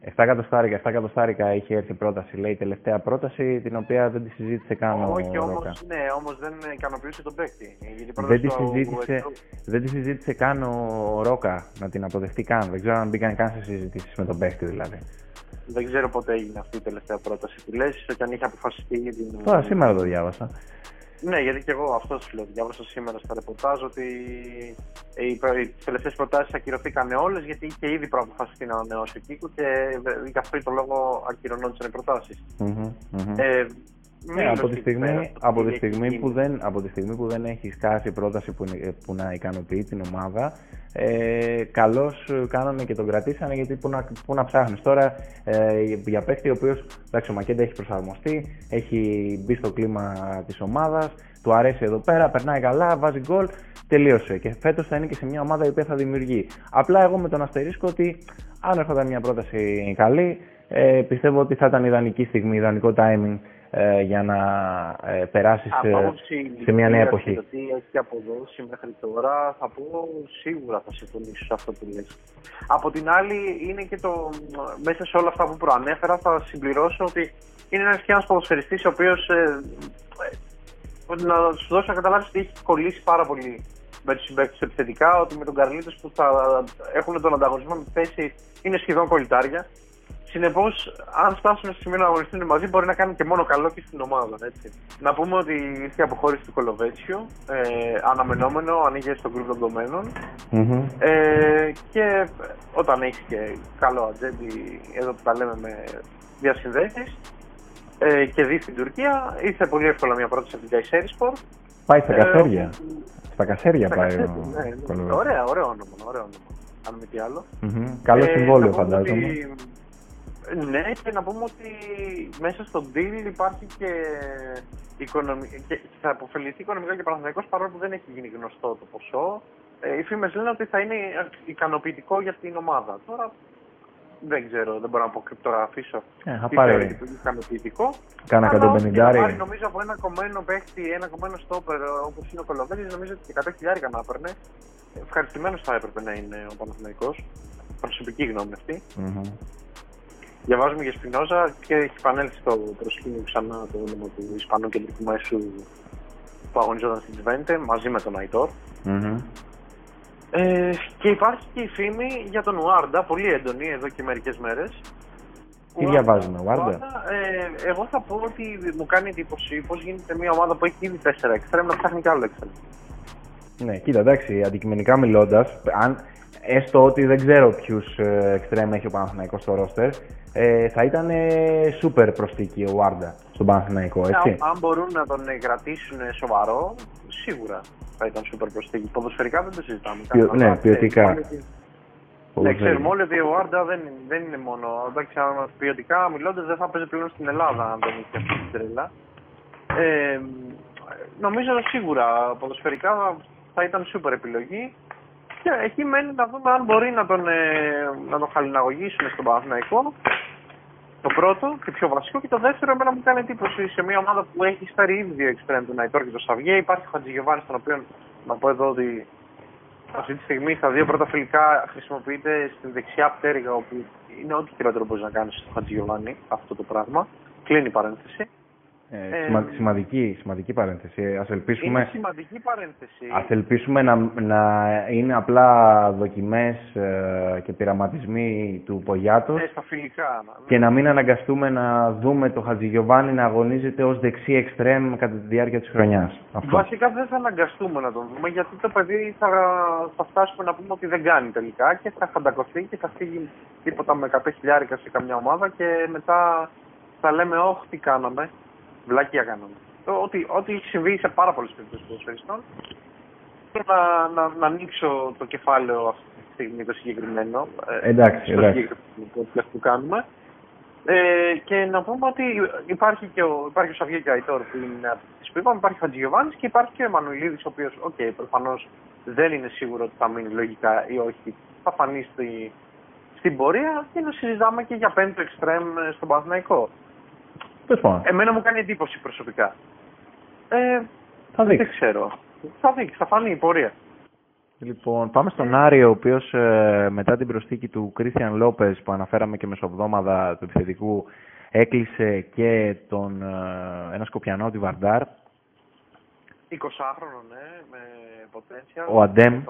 7 εκατοστάρικα, 7 εκατοστάρικα είχε έρθει πρόταση, λέει, τελευταία πρόταση, την οποία δεν τη συζήτησε καν ο Όχι, όμως ναι, όμως δεν ικανοποιούσε τον παίκτη. Δεν τη, συζήτησε, δεν τη συζήτησε καν ο Ρόκα να την αποδεχτεί καν. Δεν ξέρω αν μπήκαν καν σε συζητήσεις με τον παίκτη δηλαδή. Δεν ξέρω πότε έγινε αυτή η τελευταία πρόταση που λες και αν είχε αποφασιστεί για την... Τώρα σήμερα το διάβασα. Ναι, γιατί και εγώ αυτό σου λέω. Διάβασα σήμερα στα ρεπορτάζ ότι οι τελευταίες προτάσεις ακυρωθήκαν όλες γιατί είχε ήδη προαποφασιστεί να ανανεώσει ο Κίκου και γι' αυτό το λόγο ακυρωνόντουσαν οι προτάσεις. Ε, ναι, από, τη στιγμή, από, τη στιγμή που δεν, από τη στιγμή που δεν έχεις σκάσει πρόταση που, που να ικανοποιεί την ομάδα, ε, καλώς κάνανε και τον κρατήσανε γιατί που να, που να ψάχνεις. Τώρα ε, για παίχτη ο οποίο εντάξει, ο Μακέντα έχει προσαρμοστεί, έχει μπει στο κλίμα της ομάδας, του αρέσει εδώ πέρα, περνάει καλά, βάζει γκολ, τελείωσε. Και φέτος θα είναι και σε μια ομάδα η οποία θα δημιουργεί. Απλά εγώ με τον αστερίσκο ότι αν έρχονταν μια πρόταση καλή, ε, πιστεύω ότι θα ήταν ιδανική στιγμή, ιδανικό timing ε, για να ε, περάσεις σε, μια νέα εποχή. Το τι έχει αποδώσει μέχρι τώρα, θα πω σίγουρα θα συμφωνήσω σε αυτό που λες. Από την άλλη, είναι και το, μέσα σε όλα αυτά που προανέφερα, θα συμπληρώσω ότι είναι ένας και ένας ποδοσφαιριστής ο οποίος. Ε, ε, να σου δώσω να καταλάβεις ότι έχει κολλήσει πάρα πολύ με τους συμπαίκτες επιθετικά, ότι με τον Καρλίτος που θα έχουν τον ανταγωνισμό με τη θέση είναι σχεδόν κολλητάρια. Συνεπώς, αν φτάσουν στο σημείο να αγωνιστούν μαζί, μπορεί να κάνει και μόνο καλό και στην ομάδα. Έτσι. Να πούμε ότι ήρθε η αποχώρηση του Κολοβέτσιο, ε, αναμενόμενο, ανοίγει στο γκρουπ των δομένων. Mm-hmm. Ε, και όταν έχει και καλό ατζέντη, εδώ που τα λέμε με διασυνδέσεις, ε, και δει στην Τουρκία, ήρθε πολύ εύκολα μια πρόταση από την Καϊσέρι Sport. Πάει στα κασέρια. στα κασέρια πάει κασέρια, ο ναι, ναι. Ωραία, ωραίο όνομα, ωραίο όνομα. Αν μη τι άλλο. Mm-hmm. Καλό ε, συμβόλαιο φαντάζομαι. Ναι, και να πούμε ότι μέσα στον deal υπάρχει και, οικονομι... και θα αποφεληθεί οικονομικά και Παναθηναϊκός παρόλο που δεν έχει γίνει γνωστό το ποσό. Ε, οι φήμες λένε ότι θα είναι ικανοποιητικό για την ομάδα. Τώρα δεν ξέρω, δεν μπορώ να πω κρυπτογραφήσω. Ε, θα πάρει ικανοποιητικό. Κάνα 150. πάρει νομίζω από ένα κομμένο παίχτη, ένα κομμένο στόπερ όπως είναι ο Κολοβέτης, νομίζω ότι και 100 χιλιάρικα να έπαιρνε. Ευχαριστημένος θα έπρεπε να είναι ο Παναθηναϊκός. Προσωπική γνώμη αυτή. Mm-hmm. Διαβάζουμε για Σπινόζα και έχει επανέλθει στο προσκήνιο ξανά το όνομα του Ισπανού κεντρικού μέσου που αγωνιζόταν στην Τζβέντε μαζί με τον Αϊτόρ. Ε, και υπάρχει και η φήμη για τον Ουάρντα, πολύ έντονη εδώ και μερικές μέρες. Τι διαβάζουμε, Ουάρντα. Ε, εγώ θα πω ότι μου κάνει εντύπωση πώς γίνεται μια ομάδα που έχει ήδη 4 εξτρέμ να ψάχνει κι άλλο εξτρέμ. Ναι, κοίτα, εντάξει, αντικειμενικά μιλώντας, αν έστω ότι δεν ξέρω ποιους εξτρέμ έχει ο Παναθηναϊκός στο ρόστερ, ε, θα ήταν σούπερ προστίκη ο Βάρντα στον Παναθηναϊκό, ναι, έτσι. αν, αν μπορούν να τον κρατήσουν σοβαρό, σίγουρα θα ήταν σούπερ προστίκη. Ποδοσφαιρικά δεν το συζητάμε. Ποιο, ναι, ποιοτικά. Ναι, ξέρουμε όλοι ότι ο Άρντα δεν, δεν είναι μόνο. Εντάξει, ποιοτικά μιλώντας, δεν θα παίζει πλέον στην Ελλάδα αν δεν είχε αυτή την τρέλα. Ε, νομίζω σίγουρα ποδοσφαιρικά θα ήταν σούπερ επιλογή. Και εκεί μένει να δούμε αν μπορεί να τον, ε, να τον χαλιναγωγήσουν στον Παναθηναϊκό. Το πρώτο και πιο βασικό. Και το δεύτερο, εμένα μου κάνει εντύπωση σε μια ομάδα που έχει στάρει ήδη δύο εξτρέμ, τον Αϊτόρ και τον Σαβιέ. Υπάρχει ο Χατζηγεβάνης, τον οποίο να πω εδώ ότι αυτή τη στιγμή στα δύο πρώτα φιλικά χρησιμοποιείται στην δεξιά πτέρυγα, όπου είναι ό,τι χειρότερο μπορείς να κάνεις στο Χατζηγεβάνη αυτό το πράγμα. Κλείνει η παρένθεση. Ε, ε, σημαντική, σημαντική παρένθεση. Ας ελπίσουμε, είναι σημαντική παρένθεση. Ας ελπίσουμε να, να είναι απλά δοκιμές ε, και πειραματισμοί του Πογιάτος ε, στα φιλικά, και να μην αναγκαστούμε να δούμε το Χατζηγιοβάνι να αγωνίζεται ως δεξί εξτρέμ κατά τη διάρκεια της χρονιάς. Αυτό. Βασικά δεν θα αναγκαστούμε να τον δούμε γιατί το παιδί θα, θα φτάσουμε να πούμε ότι δεν κάνει τελικά και θα φαντακωθεί και θα φύγει τίποτα με 100 χιλιάρικα σε καμιά ομάδα και μετά θα λέμε όχι τι κάναμε βλακεία κάναμε. Ό,τι, ό,τι έχει συμβεί σε πάρα πολλές περιπτώσεις ποδοσφαιριστών. Θέλω να, να, να ανοίξω το κεφάλαιο αυτή τη στιγμή το συγκεκριμένο. Ε, εντάξει, εντάξει. Το που κάνουμε. Ε, και να πούμε ότι υπάρχει και ο, υπάρχει ο Σαβιέ Αϊτόρ που είναι αυτή που είπαμε, υπάρχει ο Χατζηγιοβάνης και υπάρχει και ο Εμμανουηλίδης, ο οποίος, OK, okay, προφανώς δεν είναι σίγουρο ότι θα μείνει λογικά ή όχι. Θα φανεί στη, στην πορεία και να συζητάμε και για πέμπτο εξτρέμ στον Παναθηναϊκό. Εμένα μου κάνει εντύπωση προσωπικά. Ε, θα δείξεις. Δεν ξέρω. Θα δείξεις, θα φανεί η πορεία. Λοιπόν, πάμε στον Άρη, ο οποίος ε, μετά την προσθήκη του Κρίστιαν Λόπες που αναφέραμε και μεσοβδόμαδα του επιθετικού, έκλεισε και τον, ε, ένα Σκοπιανό, τη Βαρντάρ. 20χρονο, ναι, με ποτένσια. Ο Αντέμ.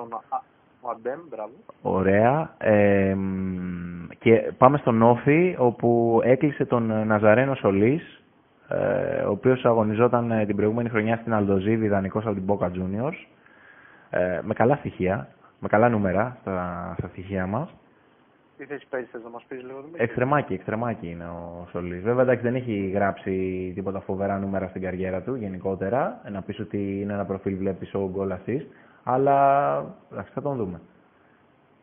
Ο Αντέμ, μπράβο. Ωραία. Ε, και πάμε στον Όφη, όπου έκλεισε τον Ναζαρένο Σολής, ε, ο οποίος αγωνιζόταν ε, την προηγούμενη χρονιά στην Αλντοζίδη, ιδανικός από την Boca Juniors, ε, με καλά στοιχεία, με καλά νούμερα στα, στα στοιχεία μας. Τι θέση παίζεις, θες να μας πεις λίγο. Εξτρεμάκι, εξτρεμάκι είναι ο Σολής. Βέβαια, εντάξει, δεν έχει γράψει τίποτα φοβερά νούμερα στην καριέρα του γενικότερα. Να πεις ότι είναι ένα προφίλ βλέπεις ο goal assist. Αλλά εντάξει, θα τον δούμε.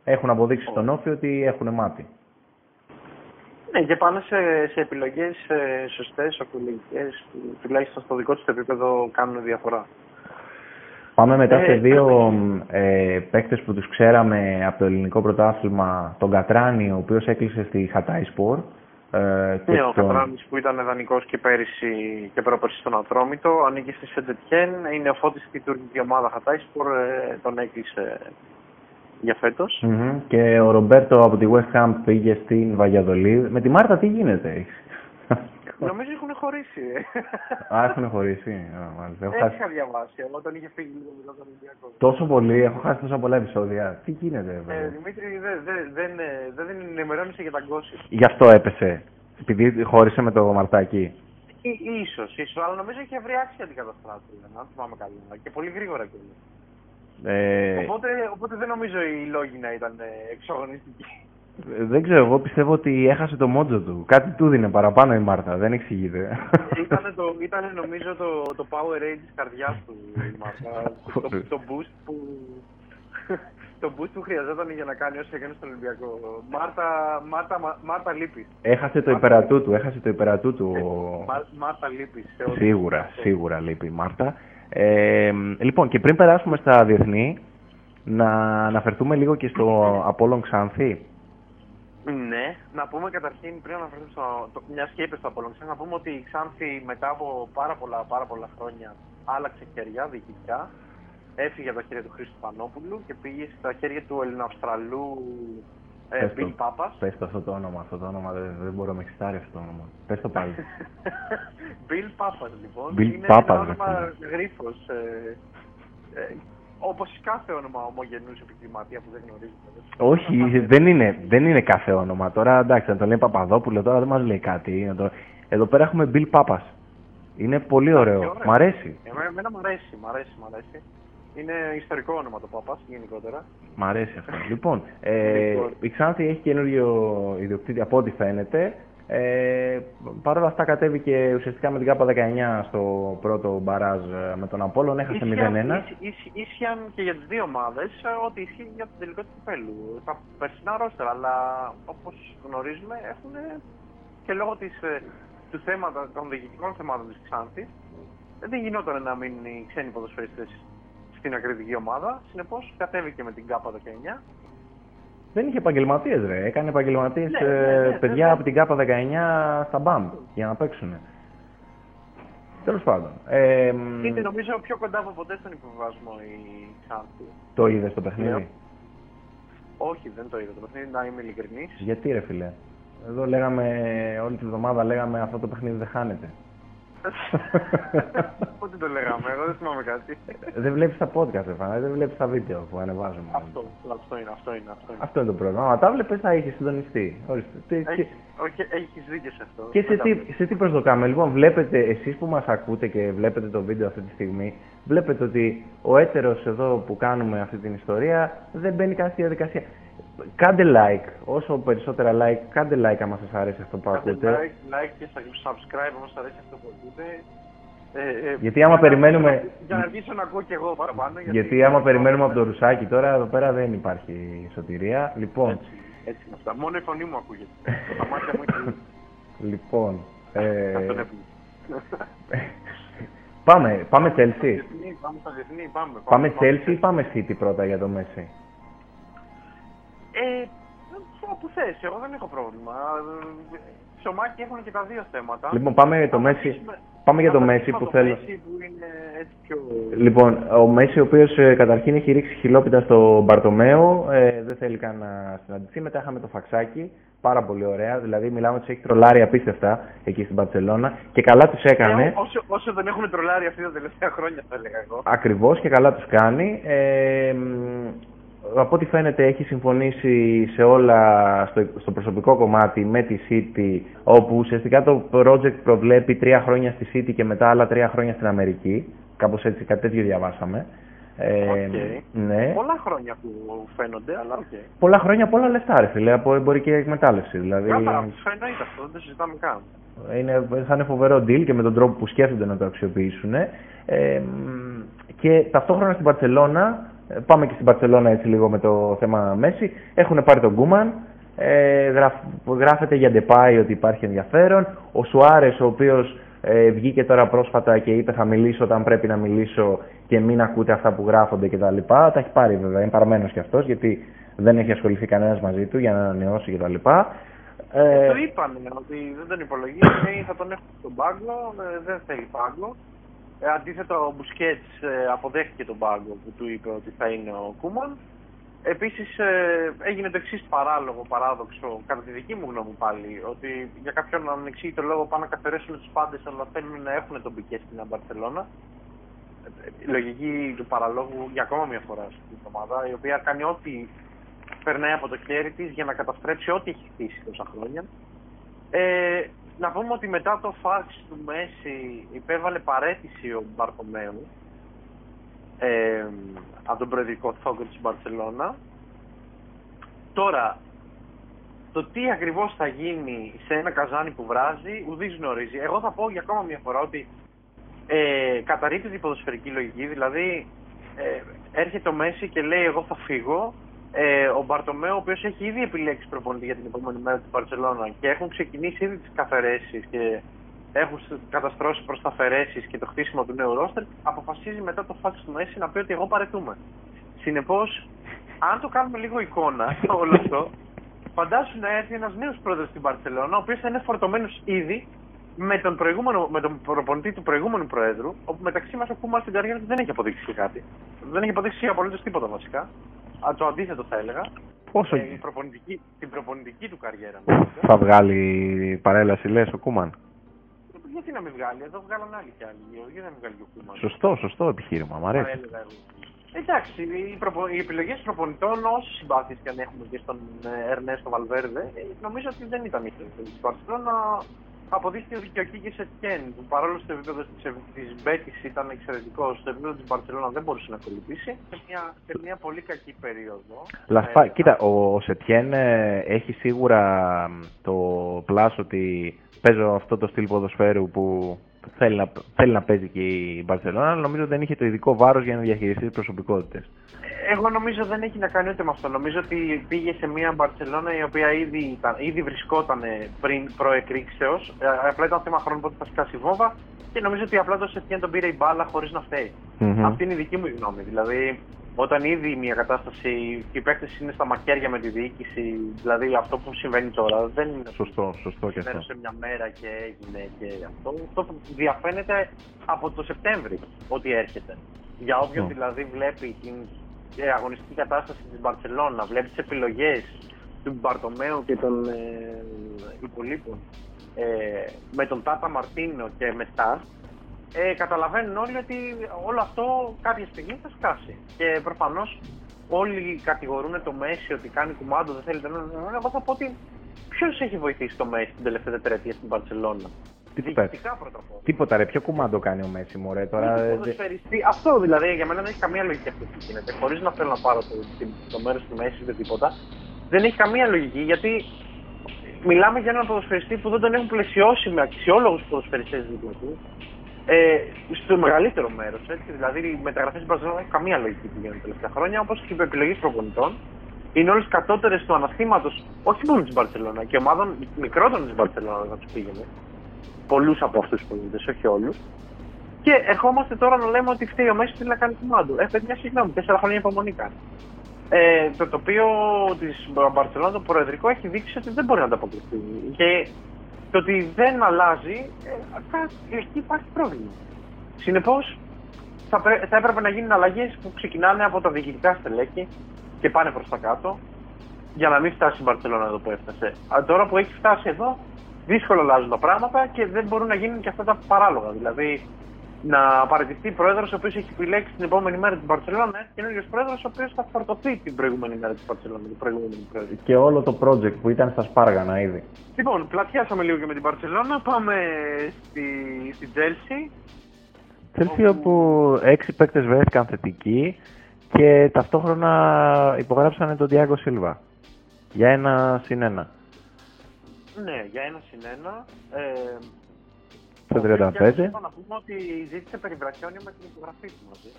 Έχουν αποδείξει στον Όφη ότι έχουν μάτι. Ναι, και πάνε σε, σε επιλογές ε, σωστές, που τουλάχιστον στο δικό τους επίπεδο κάνουν διαφορά. Πάμε μετά σε ε, δύο ε, παίκτες που τους ξέραμε από το ελληνικό πρωτάθλημα, τον Κατράνη, ο οποίος έκλεισε στη Χατάι Σπορ. Ε, ναι, ο τον... Κατράνης που ήταν δανεικός και πέρυσι και πρόπερσι στον Ατρόμητο, ανήκει στη Σεντετιέν, είναι ο φώτης στη τουρκική ομάδα Χατάι Σπορ, ε, τον έκλεισε για φετος Και ο Ρομπέρτο από τη West Ham πήγε στην Βαγιαδολή. Με τη Μάρτα τι γίνεται, Νομίζω έχουν χωρίσει. Α, έχουν χωρίσει. Δεν χάσει... είχα διαβάσει. Εγώ τον είχε φύγει λίγο μετά τον Ολυμπιακό. Τόσο πολύ, έχω χάσει τόσα πολλά επεισόδια. Τι γίνεται, βέβαια; Ε, Δημήτρη, δεν δε, δε, δε, δεν ενημερώνεσαι για τα γκόσι. Γι' αυτό έπεσε. Επειδή χώρισε με το Μαρτάκι. Ίσως, ίσως, αλλά νομίζω είχε βρει άξια την καταστράτου, αν θυμάμαι καλά. Και πολύ γρήγορα κιόλα. Ε... Οπότε, οπότε δεν νομίζω οι λόγοι να ήταν ε, εξογωνιστικοί. Δεν ξέρω, εγώ πιστεύω ότι έχασε το μότζο του. Κάτι του δίνει παραπάνω η Μάρτα, δεν εξηγείται. Ήταν, το, ήταν νομίζω το, το power range της καρδιάς του η Μάρτα. το, το, boost που... Το boost που χρειαζόταν για να κάνει όσο έκανε στον Ολυμπιακό. Μάρτα, Μάρτα, Μάρτα λείπει. Έχασε το υπερατού του, έχασε το υπερατού του. Μάρτα λείπει. Σίγουρα, σίγουρα λείπει η Μάρτα. Ε, λοιπόν, και πριν περάσουμε στα διεθνή, να αναφερθούμε λίγο και στο Απόλλων Ξάνθη. Ναι, να πούμε καταρχήν πριν αναφερθούμε στο. Το, μια και είπε στο Απόλλων Ξάνθη, να πούμε ότι η Ξάνθη μετά από πάρα πολλά, πάρα πολλά χρόνια άλλαξε χέρια διοικητικά. Έφυγε από τα χέρια του Χρήστο Πανόπουλου και πήγε στα χέρια του Ελληνοαυστραλού ε, Ε, Bill Papas. Πες το αυτό το όνομα, αυτό το όνομα δεν, δεν μπορώ να με εξητάρει αυτό το όνομα. Πες το πάλι. Bill Papas λοιπόν. Bill είναι Papas, ένα όνομα γρίφος. Ε, ε, Όπως κάθε όνομα ομογενούς επιχειρηματίας που δεν γνωρίζουμε. Όχι, δεν είναι, δεν είναι κάθε όνομα. Τώρα εντάξει, να το λέει Παπαδόπουλο, τώρα δεν μας λέει κάτι. Εδώ πέρα έχουμε Bill Papas. Είναι πολύ ωραίο. ωραίο. Μ' αρέσει. Εμένα μου αρέσει, μ' αρέσει, μ' αρέσει. Είναι ιστορικό όνομα το Πάπα γενικότερα. Μ' αρέσει αυτό. λοιπόν, ε, η Ξάνθη έχει καινούριο ιδιοκτήτη από ό,τι φαίνεται. Ε, Παρ' όλα αυτά κατέβηκε ουσιαστικά με την ΚΑΠΑ 19 στο πρώτο μπαράζ ε, με τον Απόλλων, έχασε 0-1. Ίσχυαν και για τις δύο ομάδες ε, ό,τι ισχύει για το τελικό του κυπέλου. Τα περσινά ρόστερα, αλλά όπως γνωρίζουμε έχουν και λόγω της, ε, του θέματα, των διοικητικών θεμάτων της Ξάνθης δεν γινόταν να μείνουν οι ξένοι ποδοσφαιριστές στην ακριτική ομάδα. Συνεπώς κατέβηκε με την ΚΑΠΑ 19 δεν είχε επαγγελματίες, ρε. Έκανε επαγγελματίες ναι, ναι, ναι, ναι, παιδιά ναι. από την ΚΑΠΑ 19 στα μπαμ για να παίξουν. Τέλος πάντων. Ε, Είναι νομίζω πιο κοντά από ποτέ στον υποβασμό η Ξάνθη. Το είδες το παιχνίδι; Όχι, δεν το είδα το παιχνίδι, να είμαι ειλικρινής. Γιατί ρε φιλέ. Εδώ λέγαμε όλη τη βδομάδα λέγαμε αυτό το παιχνίδι δεν χάνεται. Πότε το λέγαμε, εγώ δεν θυμάμαι κάτι. δεν βλέπεις τα podcast, δεν βλέπεις τα βίντεο που ανεβάζουμε. Αυτό, αυτό είναι, αυτό είναι. Αυτό είναι, αυτό είναι το πρόβλημα. Αν τα βλέπεις, θα έχεις συντονιστεί. Όχι, έχεις δίκιο σε αυτό. Και σε τι, σε τι προσδοκάμε, λοιπόν, βλέπετε εσείς που μας ακούτε και βλέπετε το βίντεο αυτή τη στιγμή, βλέπετε ότι ο έτερος εδώ που κάνουμε αυτή την ιστορία δεν μπαίνει καν στη διαδικασία. Κάντε like, όσο περισσότερα like, κάντε like άμα σας αρέσει αυτό που ακούτε. Κάντε like, like και subscribe άμα σας αρέσει αυτό που ακούτε. Ε, ε, γιατί άμα περιμένουμε... Για να αρχίσω να ακούω και εγώ παραπάνω. Γιατί, γιατί άμα περιμένουμε από το ρουσάκι τώρα, εδώ πέρα δεν υπάρχει σωτηρία. Λοιπόν... Έτσι, έτσι είναι αυτά. Μόνο η φωνή μου ακούγεται. Τα μάτια μου είναι... Λοιπόν... Ε... πάμε, πάμε Chelsea. Πάμε στα διεθνή, πάμε. Πάμε Chelsea ή πάμε City πρώτα για το Messi; Ε, όπου θες, εγώ δεν έχω πρόβλημα. Σωμάκι έχουν και τα δύο θέματα. Λοιπόν, πάμε, το Μέση, πάμε για το Μέση που θέλω. Που είναι έτσι πιο... Λοιπόν, ο Μέση ο οποίος ε, καταρχήν έχει ρίξει χιλόπιτα στο Μπαρτομέο, ε, δεν θέλει καν να συναντηθεί. Μετά είχαμε το φαξάκι, πάρα πολύ ωραία. Δηλαδή, μιλάμε ότι έχει τρολάρει απίστευτα εκεί στην Παρσελώνα και καλά τους έκανε. Ε, όσο, όσο δεν έχουν τρολάρει αυτή τα τελευταία χρόνια, θα έλεγα εγώ. Ακριβώς και καλά τους κάνει. Ε, από ό,τι φαίνεται έχει συμφωνήσει σε όλα στο, στο προσωπικό κομμάτι με τη City όπου ουσιαστικά το project προβλέπει τρία χρόνια στη City και μετά άλλα τρία χρόνια στην Αμερική. Κάπως έτσι, κάτι τέτοιο διαβάσαμε. Ε, ναι. Πολλά χρόνια που φαίνονται, αλλά OK. Okay. Πολλά χρόνια, πολλά λεφτά, ρε φίλε, από εμπορική εκμετάλλευση. Δηλαδή... Καλά, εννοείται αυτό, δεν συζητάμε καν. Είναι, θα είναι φοβερό deal και με τον τρόπο που σκέφτονται να το αξιοποιήσουν. Ε, και ταυτόχρονα στην Μπαρσελόνα Πάμε και στην Μπαρσελόνα έτσι λίγο με το θέμα Μέσι. Έχουν πάρει τον Κούμαν. Ε, γραφ, γράφεται για Ντεπάι ότι υπάρχει ενδιαφέρον. Ο Σουάρες, ο οποίος ε, βγήκε τώρα πρόσφατα και είπε θα μιλήσω όταν πρέπει να μιλήσω και μην ακούτε αυτά που γράφονται κτλ. Τα, τα έχει πάρει βέβαια, είναι παραμένος κι αυτός γιατί δεν έχει ασχοληθεί κανένας μαζί του για να ανανεώσει κτλ. Ε, το είπαν ότι δεν τον υπολογίζει, θα τον έχουν στον πάγκο, ε, δεν θέλει πάγκο. Ε, αντίθετα, ο Μπουσκέτς ε, αποδέχτηκε τον πάγκο που του είπε ότι θα είναι ο Κούμαν. Επίσης, ε, έγινε το εξής παράλογο, παράδοξο, κατά τη δική μου γνώμη πάλι, ότι για κάποιον ανεξήγητο λόγο πάνε να καθαρίσουν τους πάντες, αλλά θέλουν να έχουν τον Μπουσκέτ στην Μπαρσελόνα. Η λογική του παραλόγου για ακόμα μια φορά στην εβδομάδα, η οποία κάνει ό,τι περνάει από το χέρι της για να καταστρέψει ό,τι έχει χτίσει τόσα χρόνια. Ε, να πούμε ότι μετά το φάξ του Μέση υπέβαλε παρέτηση ο Μπαρτομέου ε, από τον προεδρικό θόκο της Μπαρσελώνα. Τώρα, το τι ακριβώς θα γίνει σε ένα καζάνι που βράζει, ουδής γνωρίζει. Εγώ θα πω για ακόμα μια φορά ότι ε, καταρρύπτει η ποδοσφαιρική λογική, δηλαδή ε, έρχεται ο Μέση και λέει εγώ θα φύγω ε, ο Μπαρτομέο, ο οποίος έχει ήδη επιλέξει προπονητή για την επόμενη μέρα του Παρσελώνα και έχουν ξεκινήσει ήδη τις καθαρέσεις και έχουν καταστρώσει προς τα αφαιρέσεις και το χτίσιμο του νέου ρόστερ, αποφασίζει μετά το φάξη του Μέση να πει ότι εγώ παρετούμε. Συνεπώς, αν το κάνουμε λίγο εικόνα όλο αυτό, φαντάσου να έρθει ένας νέος πρόεδρος στην Παρσελώνα, ο οποίος θα είναι φορτωμένος ήδη με τον, προηγούμενο, με τον προπονητή του προηγούμενου Προέδρου, όπου μεταξύ μας ο Κούμαρ στην καριέρα του δεν έχει αποδείξει κάτι. Δεν έχει αποδείξει απολύτως τίποτα βασικά το αντίθετο θα έλεγα. Πόσο... Ε, η προπονητική, την προπονητική του καριέρα. Θα βγάλει παρέλαση, λες, ο Κούμαν; Γιατί να μην βγάλει, εδώ βγάλανε άλλοι κι άλλοι. Γιατί να μην βγάλει ο Κούμαν. Σωστό, σωστό επιχείρημα, μου αρέσει. Εντάξει, οι, προπο... οι επιλογές προπονητών, όσες συμπάθειες και αν έχουμε και στον ε, Ερνέστο Βαλβέρδε, ε, νομίζω ότι δεν ήταν η καλύτερη τη Παρσελόνα. Αποδείχθηκε ότι και ο Κίκη Ετιέν, που παρόλο στο επίπεδο της Μπέτης ήταν εξαιρετικό, στο επίπεδο της Μπαρσελόνα δεν μπορούσε να ακολουθήσει. Σε μια, σε μια πολύ κακή περίοδο. Λασπά, ε, κοίτα, ο, ο Σετιέν έχει σίγουρα το πλάσο ότι παίζω αυτό το στυλ ποδοσφαίρου που θέλει να, θέλει να παίζει και η Μπαρσελόνα, αλλά νομίζω δεν είχε το ειδικό βάρος για να διαχειριστεί τις προσωπικότητες. Εγώ νομίζω δεν έχει να κάνει ούτε με αυτό. Νομίζω ότι πήγε σε μια Μπαρσελόνα η οποία ήδη, ήταν, ήδη βρισκόταν πριν προεκρήξεως. Ε, απλά ήταν θέμα χρόνου πότε θα σκάσει η βόμβα και νομίζω ότι απλά το Σεφιέν τον πήρε η μπάλα χωρίς να φταίει. Mm-hmm. Αυτή είναι η δική μου γνώμη. Δηλαδή, όταν ήδη μια κατάσταση και οι παίκτες είναι στα μαχαίρια με τη διοίκηση, δηλαδή αυτό που συμβαίνει τώρα δεν είναι σωστό, σωστό και αυτό. σε μια μέρα και έγινε και αυτό. Αυτό διαφαίνεται από το Σεπτέμβρη ότι έρχεται. Για όποιον δηλαδή βλέπει την ε, αγωνιστική κατάσταση της Μπαρσελόνα, βλέπει τις επιλογές του Μπαρτομέου και των ε, υπολείπων ε, με τον Τάτα Μαρτίνο και με ε, καταλαβαίνουν όλοι ότι όλο αυτό κάποια στιγμή θα σκάσει. Και προφανώς όλοι κατηγορούν το Μέση ότι κάνει κουμάντο, δεν θέλει να Εγώ θα πω ότι ποιος έχει βοηθήσει το Μέση την τελευταία τετραετία στην Παρσελώνα. Τίποτα. Τίποτα ρε, ποιο κουμάντο κάνει ο Μέση μου ρε τώρα. Αυτό δηλαδή για μένα δεν έχει καμία λογική αυτό που γίνεται. Χωρίς να θέλω να πάρω το, το, το μέρος του Μέση ή τίποτα. Δεν έχει καμία λογική γιατί μιλάμε για έναν ποδοσφαιριστή που δεν τον έχουν πλαισιώσει με αξιόλογους ποδοσφαιριστές δίπλα του ε, στο μεγαλύτερο μέρος. Δηλαδή, οι μεταγραφές στην Μπαρσελόνα δεν έχουν καμία λογική που γίνονται τα τελευταία χρόνια, όπως και οι επιλογές προπονητών. Είναι όλες κατώτερες του αναστήματος, όχι μόνο της Μπαρσελόνα, και ομάδων μικρότερων της Μπαρσελόνα να τους πήγαινε. Πολλούς από αυτούς τους πολίτες, όχι όλους. Και ερχόμαστε τώρα να λέμε ότι φταίει ο Μέσης θέλει να κάνει κουμάντο. Ε, παιδιά, συγγνώμη, τέσσερα χρόνια υπομονή κάνει. Ε, το τοπίο της Μπαρσελόνα, το προεδρικό, έχει δείξει ότι δεν μπορεί να ανταποκριθεί. Και το ότι δεν αλλάζει, ε, εκεί υπάρχει πρόβλημα. Συνεπώς, θα, θα έπρεπε να γίνουν αλλαγές που ξεκινάνε από τα διοικητικά στελέχη και πάνε προς τα κάτω, για να μην φτάσει η Μπαρσελόνα εδώ που έφτασε. Αλλά τώρα που έχει φτάσει εδώ, δύσκολα αλλάζουν τα πράγματα και δεν μπορούν να γίνουν και αυτά τα παράλογα. Δηλαδή, να παραιτηθεί πρόεδρος ο οποίος έχει επιλέξει την επόμενη μέρα την Μπαρσελόνα, ένας καινούριος πρόεδρος ο οποίος θα φορτωθεί την προηγούμενη μέρα της Μπαρσελόνα. Και όλο το project που ήταν στα σπάργανα ήδη. Λοιπόν, πλατιάσαμε λίγο και με την Μπαρσελόνα. Πάμε στη, στη Τσέλσι. Τσέλσι όπου έξι παίκτες βρέθηκαν θετικοί και ταυτόχρονα υπογράψανε τον Διάγκο Σίλβα. Για ένα συν ένα. Ναι, για ένα συν ένα. Ε, στο 35. Να πούμε ότι ζήτησε περιβραχιόνιο με την υπογραφή του μαζί.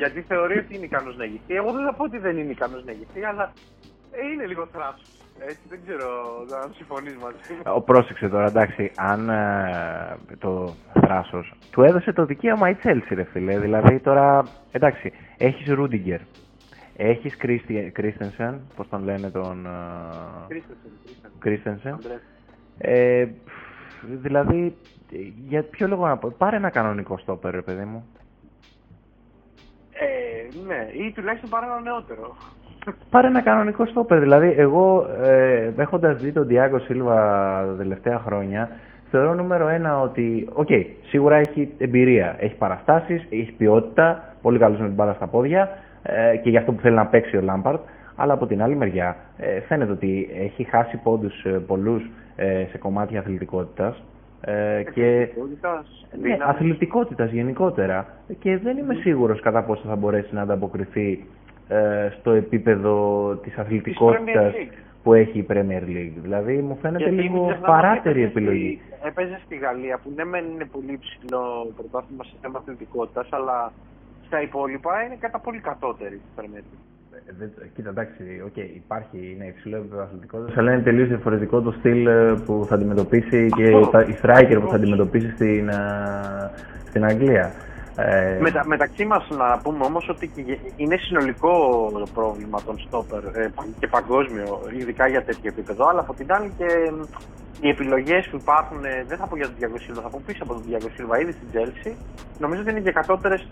Γιατί θεωρεί ότι είναι ικανός να ηγηθεί. Εγώ δεν θα πω ότι δεν είναι ικανός να ηγηθεί, αλλά είναι λίγο θράσος. Έτσι, δεν ξέρω αν συμφωνείς μαζί μου. Ο πρόσεξε τώρα, εντάξει, αν ε, το θράσο του έδωσε το δικαίωμα η Τσέλσι, ρε φίλε. Δηλαδή τώρα, εντάξει, έχεις Ρούντιγκερ, έχεις Κρίστενσεν, πώς τον λένε τον. Κρίστενσεν. Ε, δηλαδή, για ποιο λόγο να πω, πάρε ένα κανονικό στόπερ, ρε παιδί μου. Ε, ναι, ή τουλάχιστον πάρε ένα νεότερο. Πάρε ένα κανονικό στόπερ. Δηλαδή, εγώ ε, έχοντας δει τον Τιάγκο Σίλβα τα τελευταία χρόνια, θεωρώ νούμερο ένα ότι, OK, okay, σίγουρα έχει εμπειρία, έχει παραστάσεις, έχει ποιότητα, πολύ καλός με την μπάλα στα πόδια ε, και γι' αυτό που θέλει να παίξει ο Λάμπαρντ. Αλλά από την άλλη μεριά ε, φαίνεται ότι έχει χάσει πόντους ε, πολλούς ε, σε κομμάτια αθλητικότητας ε, και ναι, αθλητικότητας γενικότερα και δεν είμαι σίγουρος κατά πόσο θα μπορέσει να ανταποκριθεί ε, στο επίπεδο της αθλητικότητας που έχει η Premier League. Δηλαδή μου φαίνεται λίγο παράτερη επιλογή. Έπαιζε στη Γαλλία που ναι μεν είναι πολύ ψηλό πρωτάθλημα σε θέμα αθλητικότητας αλλά στα υπόλοιπα είναι κατά πολύ κατώτερη η Premier League. Ε, κοίτα, εντάξει, okay, υπάρχει, είναι υψηλό επίπεδο αθλητικότητας, αλλά είναι τελείως διαφορετικό το στυλ ε, που θα αντιμετωπίσει και η striker που θα αντιμετωπίσει στην, ε, στην Αγγλία. Ε... Μετα, μεταξύ μας να πούμε όμως ότι είναι συνολικό το πρόβλημα των στόπερ ε, και παγκόσμιο, ειδικά για τέτοιο επίπεδο. Αλλά από την άλλη και οι επιλογές που υπάρχουν, ε, δεν θα πω για τον Διαγκο Σίλβα, θα πω πίσω από τον Διαγκο Σίλβα ήδη στην Τζέλση, νομίζω ότι είναι και κατώτερες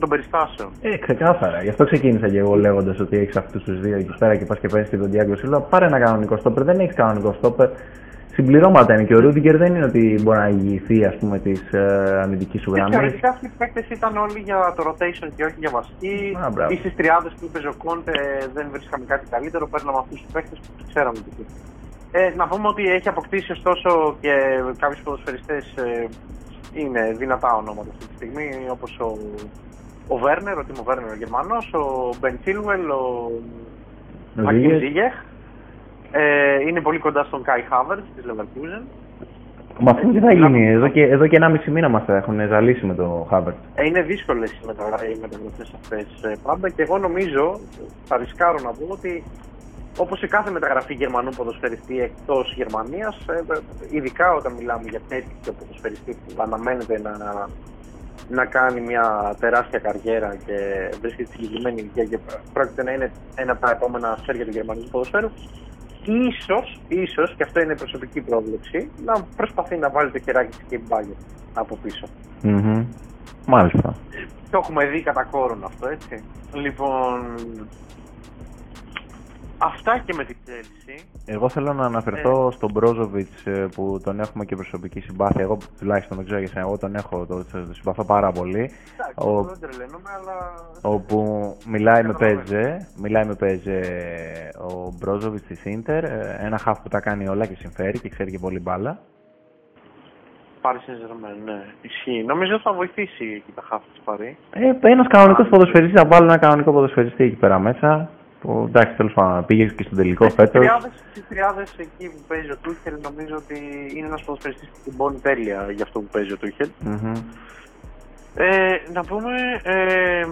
των περιστάσεων. Ε, ξεκάθαρα. Γι' αυτό ξεκίνησα και εγώ λέγοντας ότι έχεις αυτούς τους δύο εκεί πέρα και πας και παίρνει τον Διαγκο Σίλβα. Πάρε ένα κανονικό στόπερ. Δεν έχεις κανονικό στόπερ. Συμπληρώματα είναι και ο Ρούντιγκερ δεν είναι ότι μπορεί να ηγηθεί ας πούμε της ε, αμυντικής σου γραμμής. Θεωρητικά αυτοί οι παίκτες ήταν όλοι για το rotation και όχι για βασική. Ή στις τριάδες που είπε ο Κόντε δεν βρίσκαμε κάτι καλύτερο. Παίρναμε αυτούς τους παίκτες που ξέραμε τι ε, να πούμε ότι έχει αποκτήσει ωστόσο και κάποιοι ποδοσφαιριστές ε, είναι δυνατά ονόματα αυτή τη στιγμή, όπως ο, ο Βέρνερ, ο Τίμο Βέρνερ ο Γερμανός, ο Μπεν Τσίλουελ, ο Μακίν Ζίγεχ. Ε, είναι πολύ κοντά στον Κάι Χάβερ της Leverkusen. Μα αυτό τι θα γίνει, εδώ και, εδώ και ένα μισή μήνα μας έχουν ζαλίσει με το Χάβερ. Ε, είναι δύσκολες οι μεταγραφές αυτές ε, πάντα και εγώ νομίζω, θα ρισκάρω να πω ότι Όπως σε κάθε μεταγραφή Γερμανού ποδοσφαιριστή εκτός Γερμανίας, ε, ειδικά όταν μιλάμε για τέτοιο ποδοσφαιριστής που αναμένεται να, να κάνει μια τεράστια καριέρα και βρίσκεται στη συγκεκριμένη ηλικία και πρόκειται να είναι ένα από τα επόμενα αστέρια του γερμανικού ποδοσφαίρου, ίσως, ίσως, και αυτό είναι προσωπική πρόβλεψη, να προσπαθεί να βάλει το χεράκι της και μπάγκερ από πίσω. Mm-hmm. Μάλιστα. Το έχουμε δει κατά κόρον αυτό, έτσι. Λοιπόν, Αυτά και με την Chelsea. Εγώ θέλω να αναφερθώ ε. στον Μπρόζοβιτ ε, που τον έχουμε και προσωπική συμπάθεια. Εγώ τουλάχιστον δεν ξέρω για εγώ τον έχω, το, το συμπαθώ πάρα πολύ. Εντάξει, ο... δεν τρελαίνομαι, αλλά. Όπου μιλάει με παίζε, μιλάει με παίζε ο Μπρόζοβιτ της Ίντερ. Ένα χάφ που τα κάνει όλα και συμφέρει και ξέρει και πολύ μπάλα. Πάρει Saint ναι. Ισχύει. Νομίζω ότι θα βοηθήσει εκεί τα χάφ της Παρή. Ε, ένας κανονικός ποδοσφαιριστής, θα βάλει ένα κανονικό ποδοσφαιριστή εκεί πέρα μέσα. Που εντάξει, τέλος πάντων, πήγε και στον τελικό φέτος. Στι τριάδες εκεί που παίζει ο Τούχελ, νομίζω ότι είναι ένας ποδοσφαιριστής που την τέλεια για αυτό που παίζει ο Τούχελ. Ε, να πούμε, ε,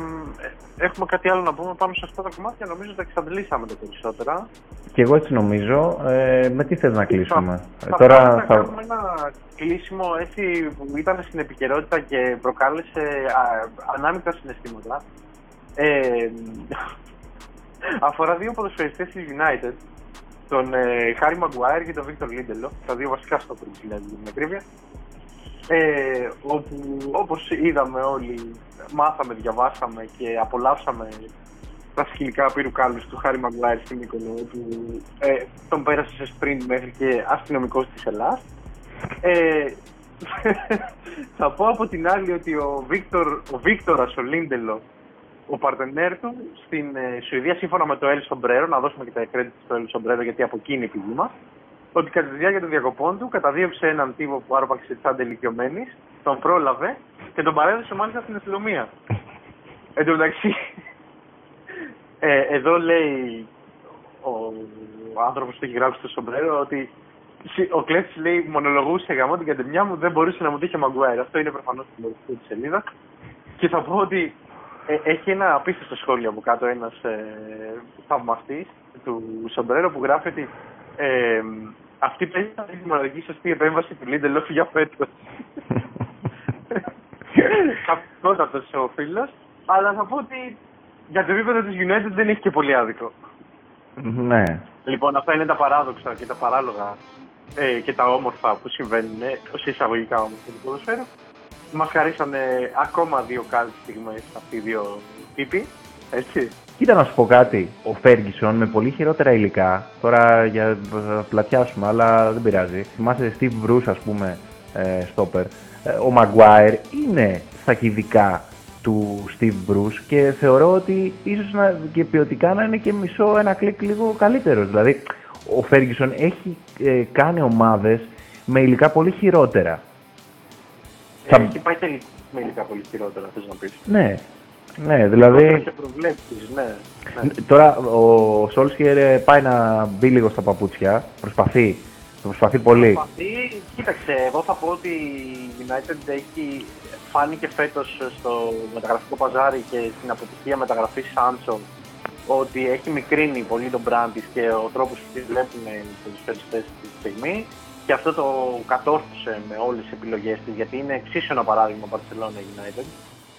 έχουμε κάτι άλλο να πούμε πάνω σε αυτά τα κομμάτια. Νομίζω ότι εξαντλήσαμε τα περισσότερα. Και εγώ έτσι νομίζω. Ε, με τι θες να κλείσουμε; Θα, Τώρα θα, θα... κάνουμε ένα κλείσιμο έτσι που ήταν στην επικαιρότητα και προκάλεσε ανάμεικτα συναισθήματα. Ε, αφορά δύο ποδοσφαιριστές της United, τον ε, Χάρι Μαγκουάιρ και τον Βίκτορ Λίντελο, τα δύο βασικά στο της United με ακρίβεια. Ε, όπου όπως είδαμε όλοι, μάθαμε, διαβάσαμε και απολαύσαμε τα σκηνικά πύρου κάλους του Χάρι Μαγκουάιρ στην Μύκονο, που ε, τον πέρασε σε sprint μέχρι και αστυνομικός της Ελλάς. Ε, θα πω από την άλλη ότι ο Βίκτορ, ο Βίκτορας, ο Λίντελο, ο παρτενέρ του στην ε, Σουηδία, σύμφωνα με το Έλλης Σομπρέρο, να δώσουμε και τα credit στο Έλλη Σομπρέρο γιατί από εκεί είναι η πηγή μας, ότι κατά τη διάρκεια των διακοπών του καταδίωξε έναν τύπο που άρπαξε τσάντα ηλικιωμένη, τον πρόλαβε και τον παρέδωσε μάλιστα στην αστυνομία. Εν τω μεταξύ, ε, εδώ λέει ο, ο άνθρωπος που έχει γράψει στο Σομπρέρο ότι ο Κλέφτης λέει μονολογούσε γαμό την κατεμιά μου, δεν μπορούσε να μου τύχει Μαγκουάιρ. Αυτό είναι προφανώς στην μορφή της σελίδα. Και θα πω ότι ε, έχει ένα απίστευτο σχόλιο από κάτω ένας ε, θαυμαστής του Σομπρέρο που γράφει ότι ε, αυτή παίζει να είναι η μοναδική σωστή επέμβαση του Λίντελοφ για φέτος. αυτός ο φίλος, αλλά θα πω ότι για το επίπεδο της United δεν έχει και πολύ άδικο. Ναι. Λοιπόν, αυτά είναι τα παράδοξα και τα παράλογα ε, και τα όμορφα που συμβαίνουν, ε, εισαγωγικά όμως, στο ποδοσφαίρο μα χαρίσανε ακόμα δύο καλές στιγμές αυτοί οι δύο τύποι. Έτσι. Κοίτα να σου πω κάτι. Ο Φέργκισον με πολύ χειρότερα υλικά. Τώρα για θα πλατιάσουμε, αλλά δεν πειράζει. Θυμάσαι Steve Bruce, ας πούμε, ε, στόπερ. Ε, ο Maguire είναι στα κυβικά του Steve Bruce και θεωρώ ότι ίσως να, και ποιοτικά να είναι και μισό ένα κλικ λίγο καλύτερος. Δηλαδή, ο Ferguson έχει ε, κάνει ομάδες με υλικά πολύ χειρότερα. Θα... Έχει πάει με υλικά πολύ χειρότερα, θες να πεις. Ναι, ναι, δηλαδή. Έχει ναι, ναι. Τώρα ο Σόλσκερ ε, πάει να μπει λίγο στα παπούτσια. Προσπαθεί. Προσπαθεί πολύ. Προσπαθεί. Κοίταξε, εγώ θα πω ότι η United έχει φάνηκε φέτος στο μεταγραφικό παζάρι και στην αποτυχία μεταγραφής Σάντσο ότι έχει μικρύνει πολύ τον brand της και ο τρόπος που τη βλέπουν οι ποδοσφαιριστές τη στιγμή και αυτό το κατόρθωσε με όλες τις επιλογές της, γιατί είναι εξίσου ένα παράδειγμα Barcelona United.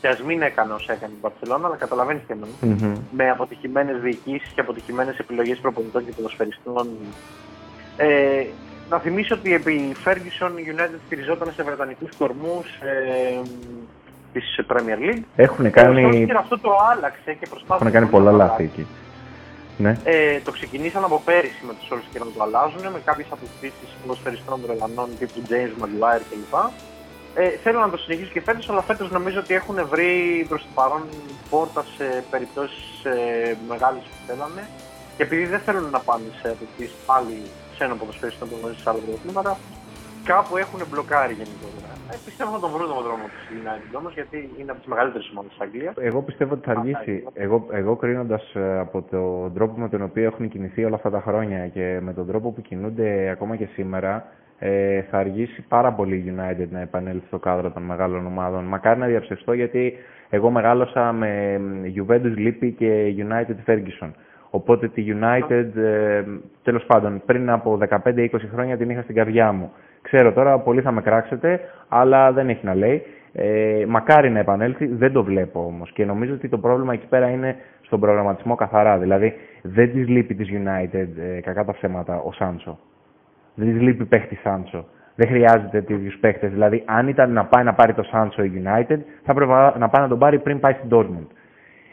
Και ας μην έκανε όσα έκανε η Μπαρσελόνα, αλλά καταλαβαίνεις και εμένα. Mm-hmm. Με αποτυχημένες διοικήσεις και αποτυχημένες επιλογές προπονητών και ποδοσφαιριστών. Ε, να θυμίσω ότι επί Ferguson United στηριζόταν σε βρετανικούς κορμούς ε, της Premier League. Έχουν κάνει. Και αυτό το άλλαξε και προσπάθησε. Έχουν κάνει πολλά λάθη εκεί. Ναι. Ε, το ξεκινήσαν από πέρυσι με τους όλους και να το αλλάζουν με κάποιες αποκτήσει ποδοσφαιριστών Βρετανών τύπου James Maguire κλπ. Ε, θέλω να το συνεχίσω και φέτος, αλλά φέτος νομίζω ότι έχουν βρει προς το παρόν πόρτα σε περιπτώσεις ε, μεγάλες που θέλανε. Και επειδή δεν θέλουν να πάνε σε αποκτήσει πάλι ξένο ποδοσφαιριστών που γνωρίζεις σε άλλα πρωτοκλήματα, κάπου έχουν μπλοκάρει γενικότερα. Ε, πιστεύω θα τον βρουν τον δρόμο του United όμω, γιατί είναι από τις μεγαλύτερες ομάδες της Αγγλίας. Εγώ πιστεύω ότι θα αργήσει. Εγώ, εγώ κρίνοντας ε, από τον τρόπο με τον οποίο έχουν κινηθεί όλα αυτά τα χρόνια και με τον τρόπο που κινούνται ακόμα και σήμερα, ε, θα αργήσει πάρα πολύ η United να επανέλθει στο κάδρο των μεγάλων ομάδων. Μακάρι να διαψευστώ γιατί εγώ μεγάλωσα με Juventus Lippi και United Ferguson. Οπότε τη United, ε, τέλος πάντων, πριν από 15-20 χρόνια την είχα στην καρδιά μου. Ξέρω τώρα, πολλοί θα με κράξετε, αλλά δεν έχει να λέει. Ε, μακάρι να επανέλθει, δεν το βλέπω όμως. Και νομίζω ότι το πρόβλημα εκεί πέρα είναι στον προγραμματισμό καθαρά. Δηλαδή, δεν της λείπει της United, ε, κακά τα ψέματα, ο Σάντσο. Δεν της λείπει παίχτη Σάντσο. Δεν χρειάζεται τέτοιους παίχτες. Δηλαδή, αν ήταν να πάει να πάρει το Σάντσο η United, θα έπρεπε να πάει να τον πάρει πριν πάει στην Dortmund.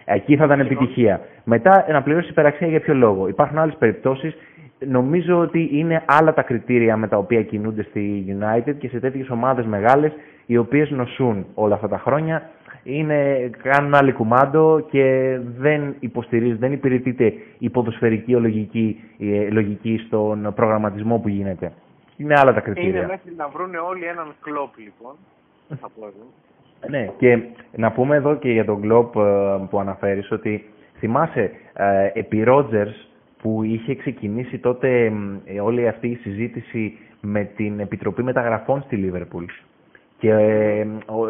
Εκεί θα ήταν επιτυχία. Μετά να πληρώσει υπεραξία για ποιο λόγο. Υπάρχουν άλλες περιπτώσεις νομίζω ότι είναι άλλα τα κριτήρια με τα οποία κινούνται στη United και σε τέτοιες ομάδες μεγάλες οι οποίες νοσούν όλα αυτά τα χρόνια. Είναι, κάνουν άλλη κουμάντο και δεν υποστηρίζει, δεν υπηρετείται η ποδοσφαιρική λογική, η λογική στον προγραμματισμό που γίνεται. Είναι άλλα τα κριτήρια. Είναι μέχρι να βρουν όλοι έναν κλόπ λοιπόν. Θα πω εγώ. Ναι, και να πούμε εδώ και για τον κλόπ ε, που αναφέρεις ότι θυμάσαι ε, επί Ρότζερς που είχε ξεκινήσει τότε ε, όλη αυτή η συζήτηση με την Επιτροπή Μεταγραφών στη Λίβερπουλ. Και ε,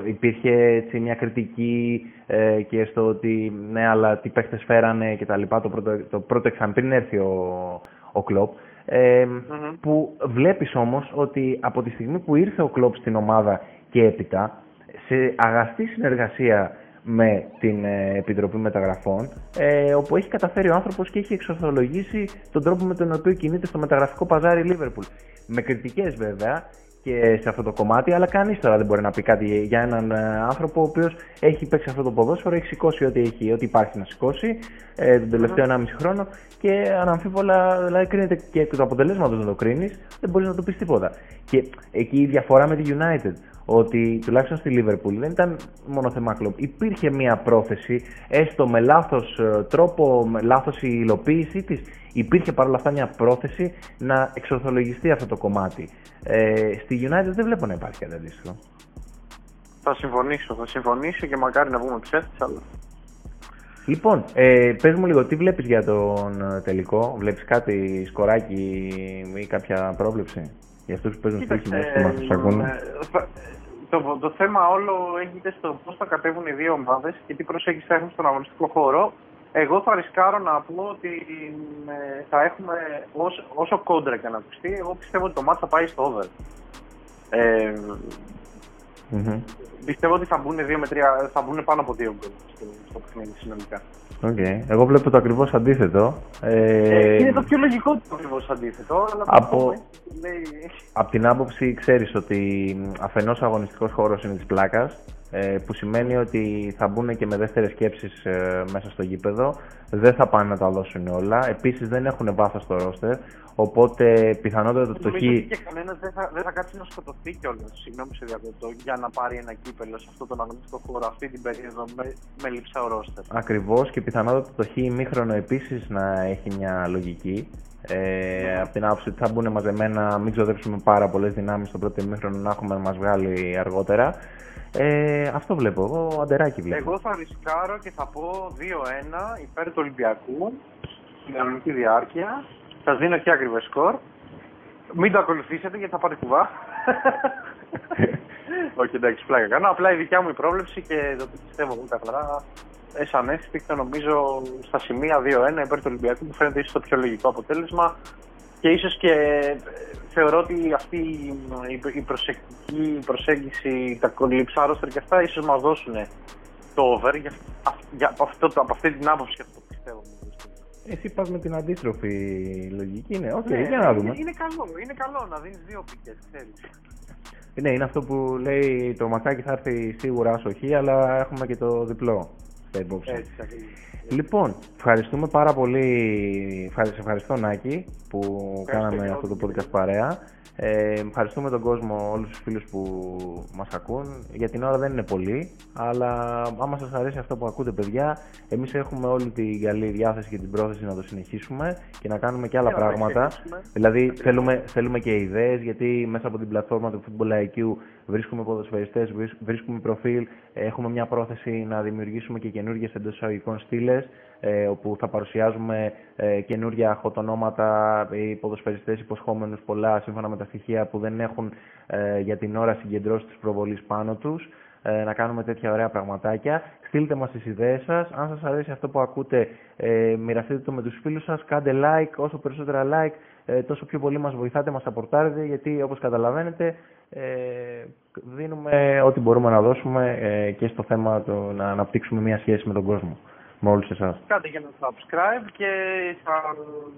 υπήρχε έτσι μια κριτική ε, και στο ότι ναι, αλλά τι παίχτες φέρανε και τα λοιπά το πρώτο, το πρώτο εξάμεινο πριν έρθει ο, ο Κλόπ. Ε, Που βλέπεις όμως ότι από τη στιγμή που ήρθε ο Κλόπ στην ομάδα και έπειτα, σε αγαστή συνεργασία με την ε, Επιτροπή Μεταγραφών, ε, όπου έχει καταφέρει ο άνθρωπος και έχει εξορθολογήσει τον τρόπο με τον οποίο κινείται στο μεταγραφικό παζάρι Λίβερπουλ. Με κριτικές βέβαια και σε αυτό το κομμάτι, αλλά κανείς τώρα δεν μπορεί να πει κάτι για έναν ε, άνθρωπο ο οποίος έχει παίξει αυτό το ποδόσφαιρο, έχει σηκώσει ό,τι, έχει, ό,τι υπάρχει να σηκώσει ε, τον τελευταίο 1,5 χρόνο και αναμφίβολα δηλαδή κρίνεται και εκ του αποτελέσματος να το κρίνεις, δεν μπορείς να το πεις τίποτα. Και εκεί η διαφορά με τη United ότι τουλάχιστον στη Λίβερπουλ δεν ήταν μόνο θέμα κλοπ. Υπήρχε μια πρόθεση, έστω με λάθος ε, τρόπο, με λάθος υλοποίησή της, υπήρχε παρόλα αυτά μια πρόθεση να εξορθολογιστεί αυτό το κομμάτι. Ε, στη United δεν βλέπω να υπάρχει κάτι αντίστοιχο. Θα συμφωνήσω, θα συμφωνήσω και μακάρι να βγούμε ψεύτες, αλλά... Λοιπόν, ε, πες μου λίγο, τι βλέπεις για τον ε, τελικό, βλέπεις κάτι σκοράκι ή κάποια πρόβλεψη για αυτούς που παίζουν στοίχημα και μας τους ακούνε; Το, το θέμα όλο έγινε στο πώς θα κατέβουν οι δύο ομάδες και τι προσέγγιση θα έχουν στον αγωνιστικό χώρο. Εγώ θα ρισκάρω να πω ότι ε, θα έχουμε όσο, όσο κόντρα και να ακουστεί, εγώ πιστεύω ότι το μάτι θα πάει στο over. Ε, mm-hmm. Πιστεύω ότι θα μπουν, δύο με τρία, θα μπουν πάνω από δύο γκολ στο, στο παιχνίδι συνολικά. Okay. Εγώ βλέπω το ακριβώς αντίθετο. Ε, είναι το πιο λογικό το ακριβώς αντίθετο. Αλλά από, από την άποψη, ξέρεις ότι αφενός ο αγωνιστικός χώρος είναι της πλάκας ε, που σημαίνει ότι θα μπουν και με δεύτερες σκέψεις ε, μέσα στο γήπεδο. Δεν θα πάνε να τα δώσουν όλα. Επίσης δεν έχουν βάθος στο ρόστερ, οπότε πιθανότατα το χ... και κανένας δεν θα, δεν θα κάτσει να σκοτωθεί κιόλας. Συγγνώμη σε διακοπτώ, για να πάρει ένα κύπελο σε αυτόν τον αγωνιστικό χώρο αυτή την περίοδο με, με λείψα ο ρόστερ. Ακριβώς και πιθανότατα το χ ημίχρονο επίσης να έχει μια λογική. Ε, από την άποψη ότι θα μπουν μαζεμένα, μην ξοδέψουμε πάρα πολλές δυνάμεις στο πρώτο ημίχρονο να έχουμε να μας βγάλει αργότερα. Ε, αυτό βλέπω. Εγώ αντεράκι βλέπω. Εγώ θα ρισκάρω και θα πω 2-1 υπέρ του Ολυμπιακού στην κανονική διάρκεια. Σας δίνω και ακριβές σκορ. Μην το ακολουθήσετε γιατί θα πάτε κουβά. Όχι, εντάξει, πλάκα κάνω. Απλά η δικιά μου η πρόβλεψη και το πιστεύω εγώ καθαρά. Ε, σαν έσπικτο νομίζω στα σημεία 2-1 υπέρ του Ολυμπιακού που φαίνεται ίσως το πιο λογικό αποτέλεσμα και ίσως και ε, θεωρώ ότι αυτή η προσεκτική προσέγγιση, τα κολυψάρωστερ και αυτά ίσως μας δώσουν το over για, για, αυτό, από αυτή την άποψη αυτό πιστεύω. Εσύ πας με την αντίστροφη λογική, ναι, οκ, okay, ναι, για να δούμε. Είναι, καλό, είναι καλό να δίνεις δύο πικές, ξέρεις. Ναι, είναι αυτό που λέει το μακάκι θα έρθει σίγουρα άσοχη, αλλά έχουμε και το διπλό στα υπόψη. Έτσι, Λοιπόν, ευχαριστούμε πάρα πολύ. Σε ευχαριστώ Νάκη που κάναμε αυτό το podcast παρέα. Ε, ευχαριστούμε τον κόσμο, όλους τους φίλους που μας ακούν. Για την ώρα δεν είναι πολύ, αλλά άμα σας αρέσει αυτό που ακούτε παιδιά, εμείς έχουμε όλη την καλή διάθεση και την πρόθεση να το συνεχίσουμε και να κάνουμε και άλλα πράγματα. Δηλαδή θέλουμε, θέλουμε και ιδέες, γιατί μέσα από την πλατφόρμα του Football IQ βρίσκουμε ποδοσφαιριστές, βρίσκουμε προφίλ, έχουμε μια πρόθεση να δημιουργήσουμε και καινούργιες εντός εισαγωγικών στήλες, ε, όπου θα παρουσιάζουμε ε, καινούργια χωτονόματα ή ποδοσφαιριστές υποσχόμενους πολλά σύμφωνα με τα στοιχεία που δεν έχουν ε, για την ώρα συγκεντρώσει της προβολής πάνω τους ε, να κάνουμε τέτοια ωραία πραγματάκια. Στείλτε μας τις ιδέες σας. Αν σας αρέσει αυτό που ακούτε, ε, μοιραστείτε το με τους φίλους σας. Κάντε like, όσο περισσότερα like, ε, τόσο πιο πολύ μας βοηθάτε, μας απορτάρετε, γιατί όπως καταλαβαίνετε, ε, δίνουμε ό,τι μπορούμε να δώσουμε ε, και στο θέμα το να αναπτύξουμε μια σχέση με τον κόσμο με όλους εσάς. Κάντε και ένα subscribe και θα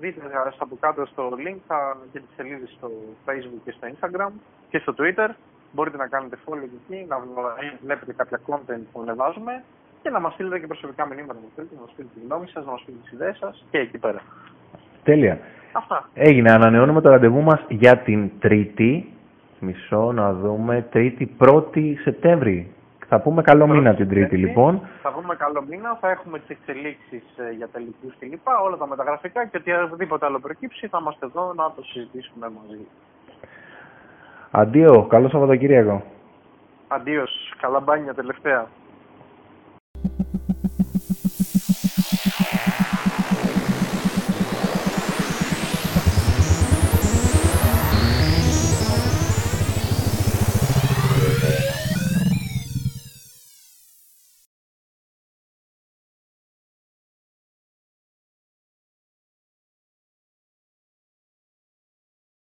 δείτε από κάτω στο link θα, και τις σελίδες στο facebook και στο instagram και στο twitter. Μπορείτε να κάνετε follow εκεί, να βλέπετε κάποια content που ανεβάζουμε και να μας στείλετε και προσωπικά μηνύματα που θέλετε, να μας πείτε τη γνώμη σας, να μας πείτε τις ιδέες σας και εκεί πέρα. Τέλεια. Αυτά. Έγινε. Ανανεώνουμε το ραντεβού μας για την Τρίτη. Μισό να δούμε. Τρίτη 1η Σεπτέμβρη. Θα πούμε καλό μήνα την Τρίτη λοιπόν. Θα πούμε καλό μήνα, θα έχουμε τις εξελίξεις ε, για τελικού κλπ. Όλα τα μεταγραφικά και οτιδήποτε άλλο προκύψει θα είμαστε εδώ να το συζητήσουμε μαζί. Αντίο, καλό Σαββατοκύριακο. Αντίος, καλά μπάνια τελευταία.